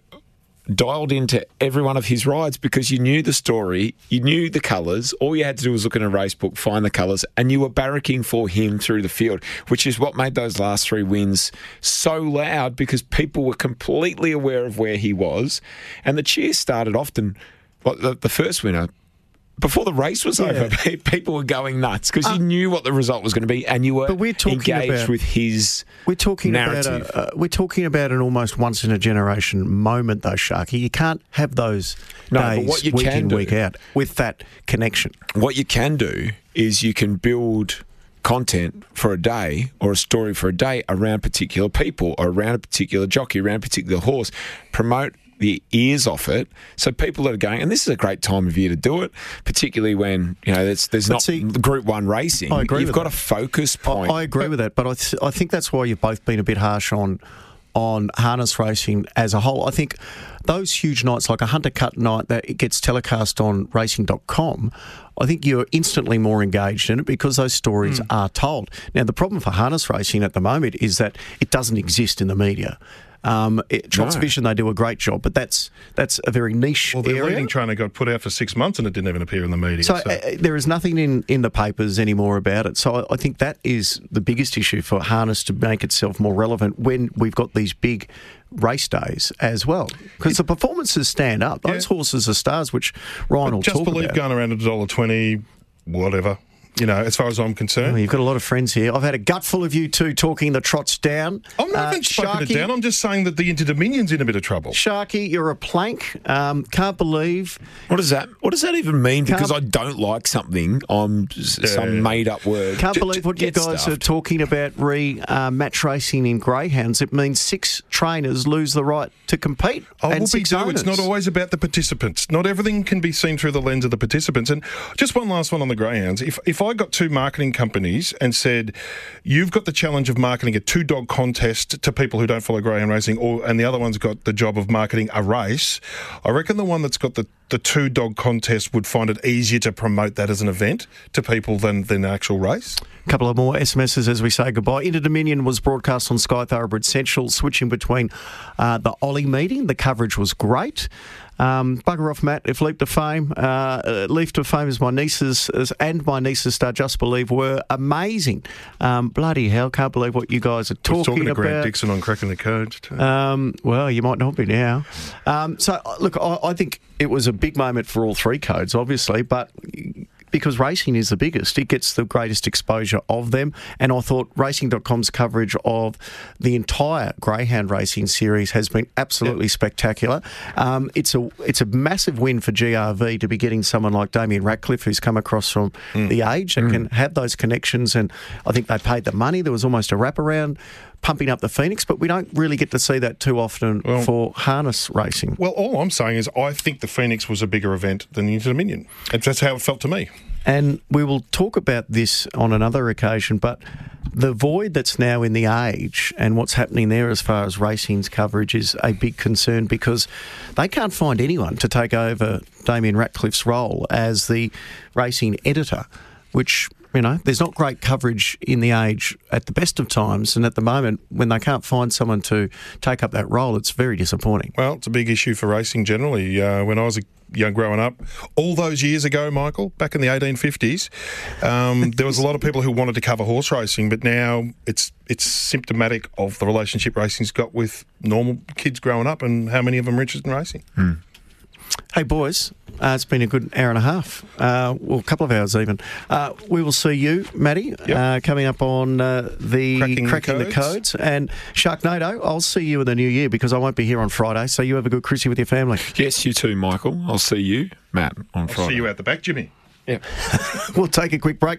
dialed into every one of his rides because you knew the story, you knew the colours. All you had to do was look in a race book, find the colours, and you were barracking for him through the field, which is what made those last three wins so loud because people were completely aware of where he was. And the cheers started often. Like the, the first winner, before the race was over, people were going nuts because you knew what the result was going to be, and you were But we're talking engaged about- with his We're talking narrative. about a, uh, we're talking about an almost once in a generation moment, though, Sharkie. You can't have those No, days what you week can in do- week out with that connection. What you can do is you can build content for a day or a story for a day around particular people or around a particular jockey, around a particular horse, promote the ears off it. So people that are going, and this is a great time of year to do it, particularly when, you know, there's, there's not group one racing. I agree You've with got that. a focus point. I agree with that, but I, th- I think that's why you've both been a bit harsh on on harness racing as a whole. I think those huge nights like a Hunter Cup night that it gets telecast on racing.com, I think you're instantly more engaged in it because those stories Hmm. are told. Now, the problem for harness racing at the moment is that it doesn't exist in the media. Um, it, Trots No. Vision, they do a great job, but that's that's a very niche Well, the area. leading trainer got put out for six months and it didn't even appear in the media. So, uh, there is nothing in, in the papers anymore about it. So I, I think that is the biggest issue for harness to make itself more relevant when we've got these big race days as well. Because the performances stand up. Those horses are stars, which Ryan will just talk believe about. going around a dollar twenty, whatever. You know, as far as I'm concerned. Oh, you've got a lot of friends here. I've had a gutful of you two talking the trots down. I'm not Uh, even spoken it Sharkie- down. I'm just saying that the Interdominion's in a bit of trouble. Sharkie, you're a plank. Um, can't believe. What does that? What does that even mean? Can't- Because I don't like something. I'm s- some made up word. Can't J- believe what you get guys are talking about re uh, match racing in greyhounds. It means six trainers lose the right to compete. Oh, and well, six do. It's not always about the participants. Not everything can be seen through the lens of the participants. And just one last one on the greyhounds. If if I got two marketing companies and said, "You've got the challenge of marketing a two dog contest to people who don't follow greyhound racing," or and the other one's got the job of marketing a race, I reckon the one that's got the the two dog contest would find it easier to promote that as an event to people than than an actual race. A couple of more SMSs as we say goodbye. Inter Dominion was broadcast on Sky Thoroughbred Central, switching between uh, the Ollie meeting. The coverage was great. Um, bugger off, Matt. If Leap to Fame, uh, uh, Leap to Fame is my nieces and my nieces star Just Believe were amazing. Um, bloody hell, can't believe what you guys are talking, talking to about. Grant Dixon on cracking the code. Um, well, you might not be now. Um, so, uh, look, I, I think it was a big moment for all three codes, obviously, but because racing is the biggest, it gets the greatest exposure of them. And I thought Racing.com's coverage of the entire Greyhound racing series has been absolutely spectacular. Um, it's a it's a massive win for GRV to be getting someone like Damien Ractliffe, who's come across from the age and can have those connections. And I think they paid the money. There was almost a wraparound pumping up the Phoenix, but we don't really get to see that too often for harness racing. Well, all I'm saying is I think the Phoenix was a bigger event than the Interdominion. And That's how it felt to me. And we will talk about this on another occasion, but the void that's now in the age and what's happening there as far as racing's coverage is a big concern because they can't find anyone to take over Damien Ractliffe's role as the racing editor, which You know, there's not great coverage in the age at the best of times, and at the moment, when they can't find someone to take up that role, it's very disappointing. Well, it's a big issue for racing generally. Uh, when I was a young growing up, all those years ago, Michael, back in the 1850s, um, there was a lot of people who wanted to cover horse racing, but now it's it's symptomatic of the relationship racing's got with normal kids growing up and how many of them are interested in racing. Hey, boys, uh, it's been a good hour and a half, uh, well, a couple of hours even. Uh, we will see you, Matty, uh, coming up on uh, the Cracking Cracking, the the, Codes. codes. And Sharknado, I'll see you in the new year because I won't be here on Friday. So you have a good Chrissy with your family. Yes, you too, Michael. I'll see you, Matt, on I'll Friday. see you out the back, Jimmy. Yeah. we'll take a quick break.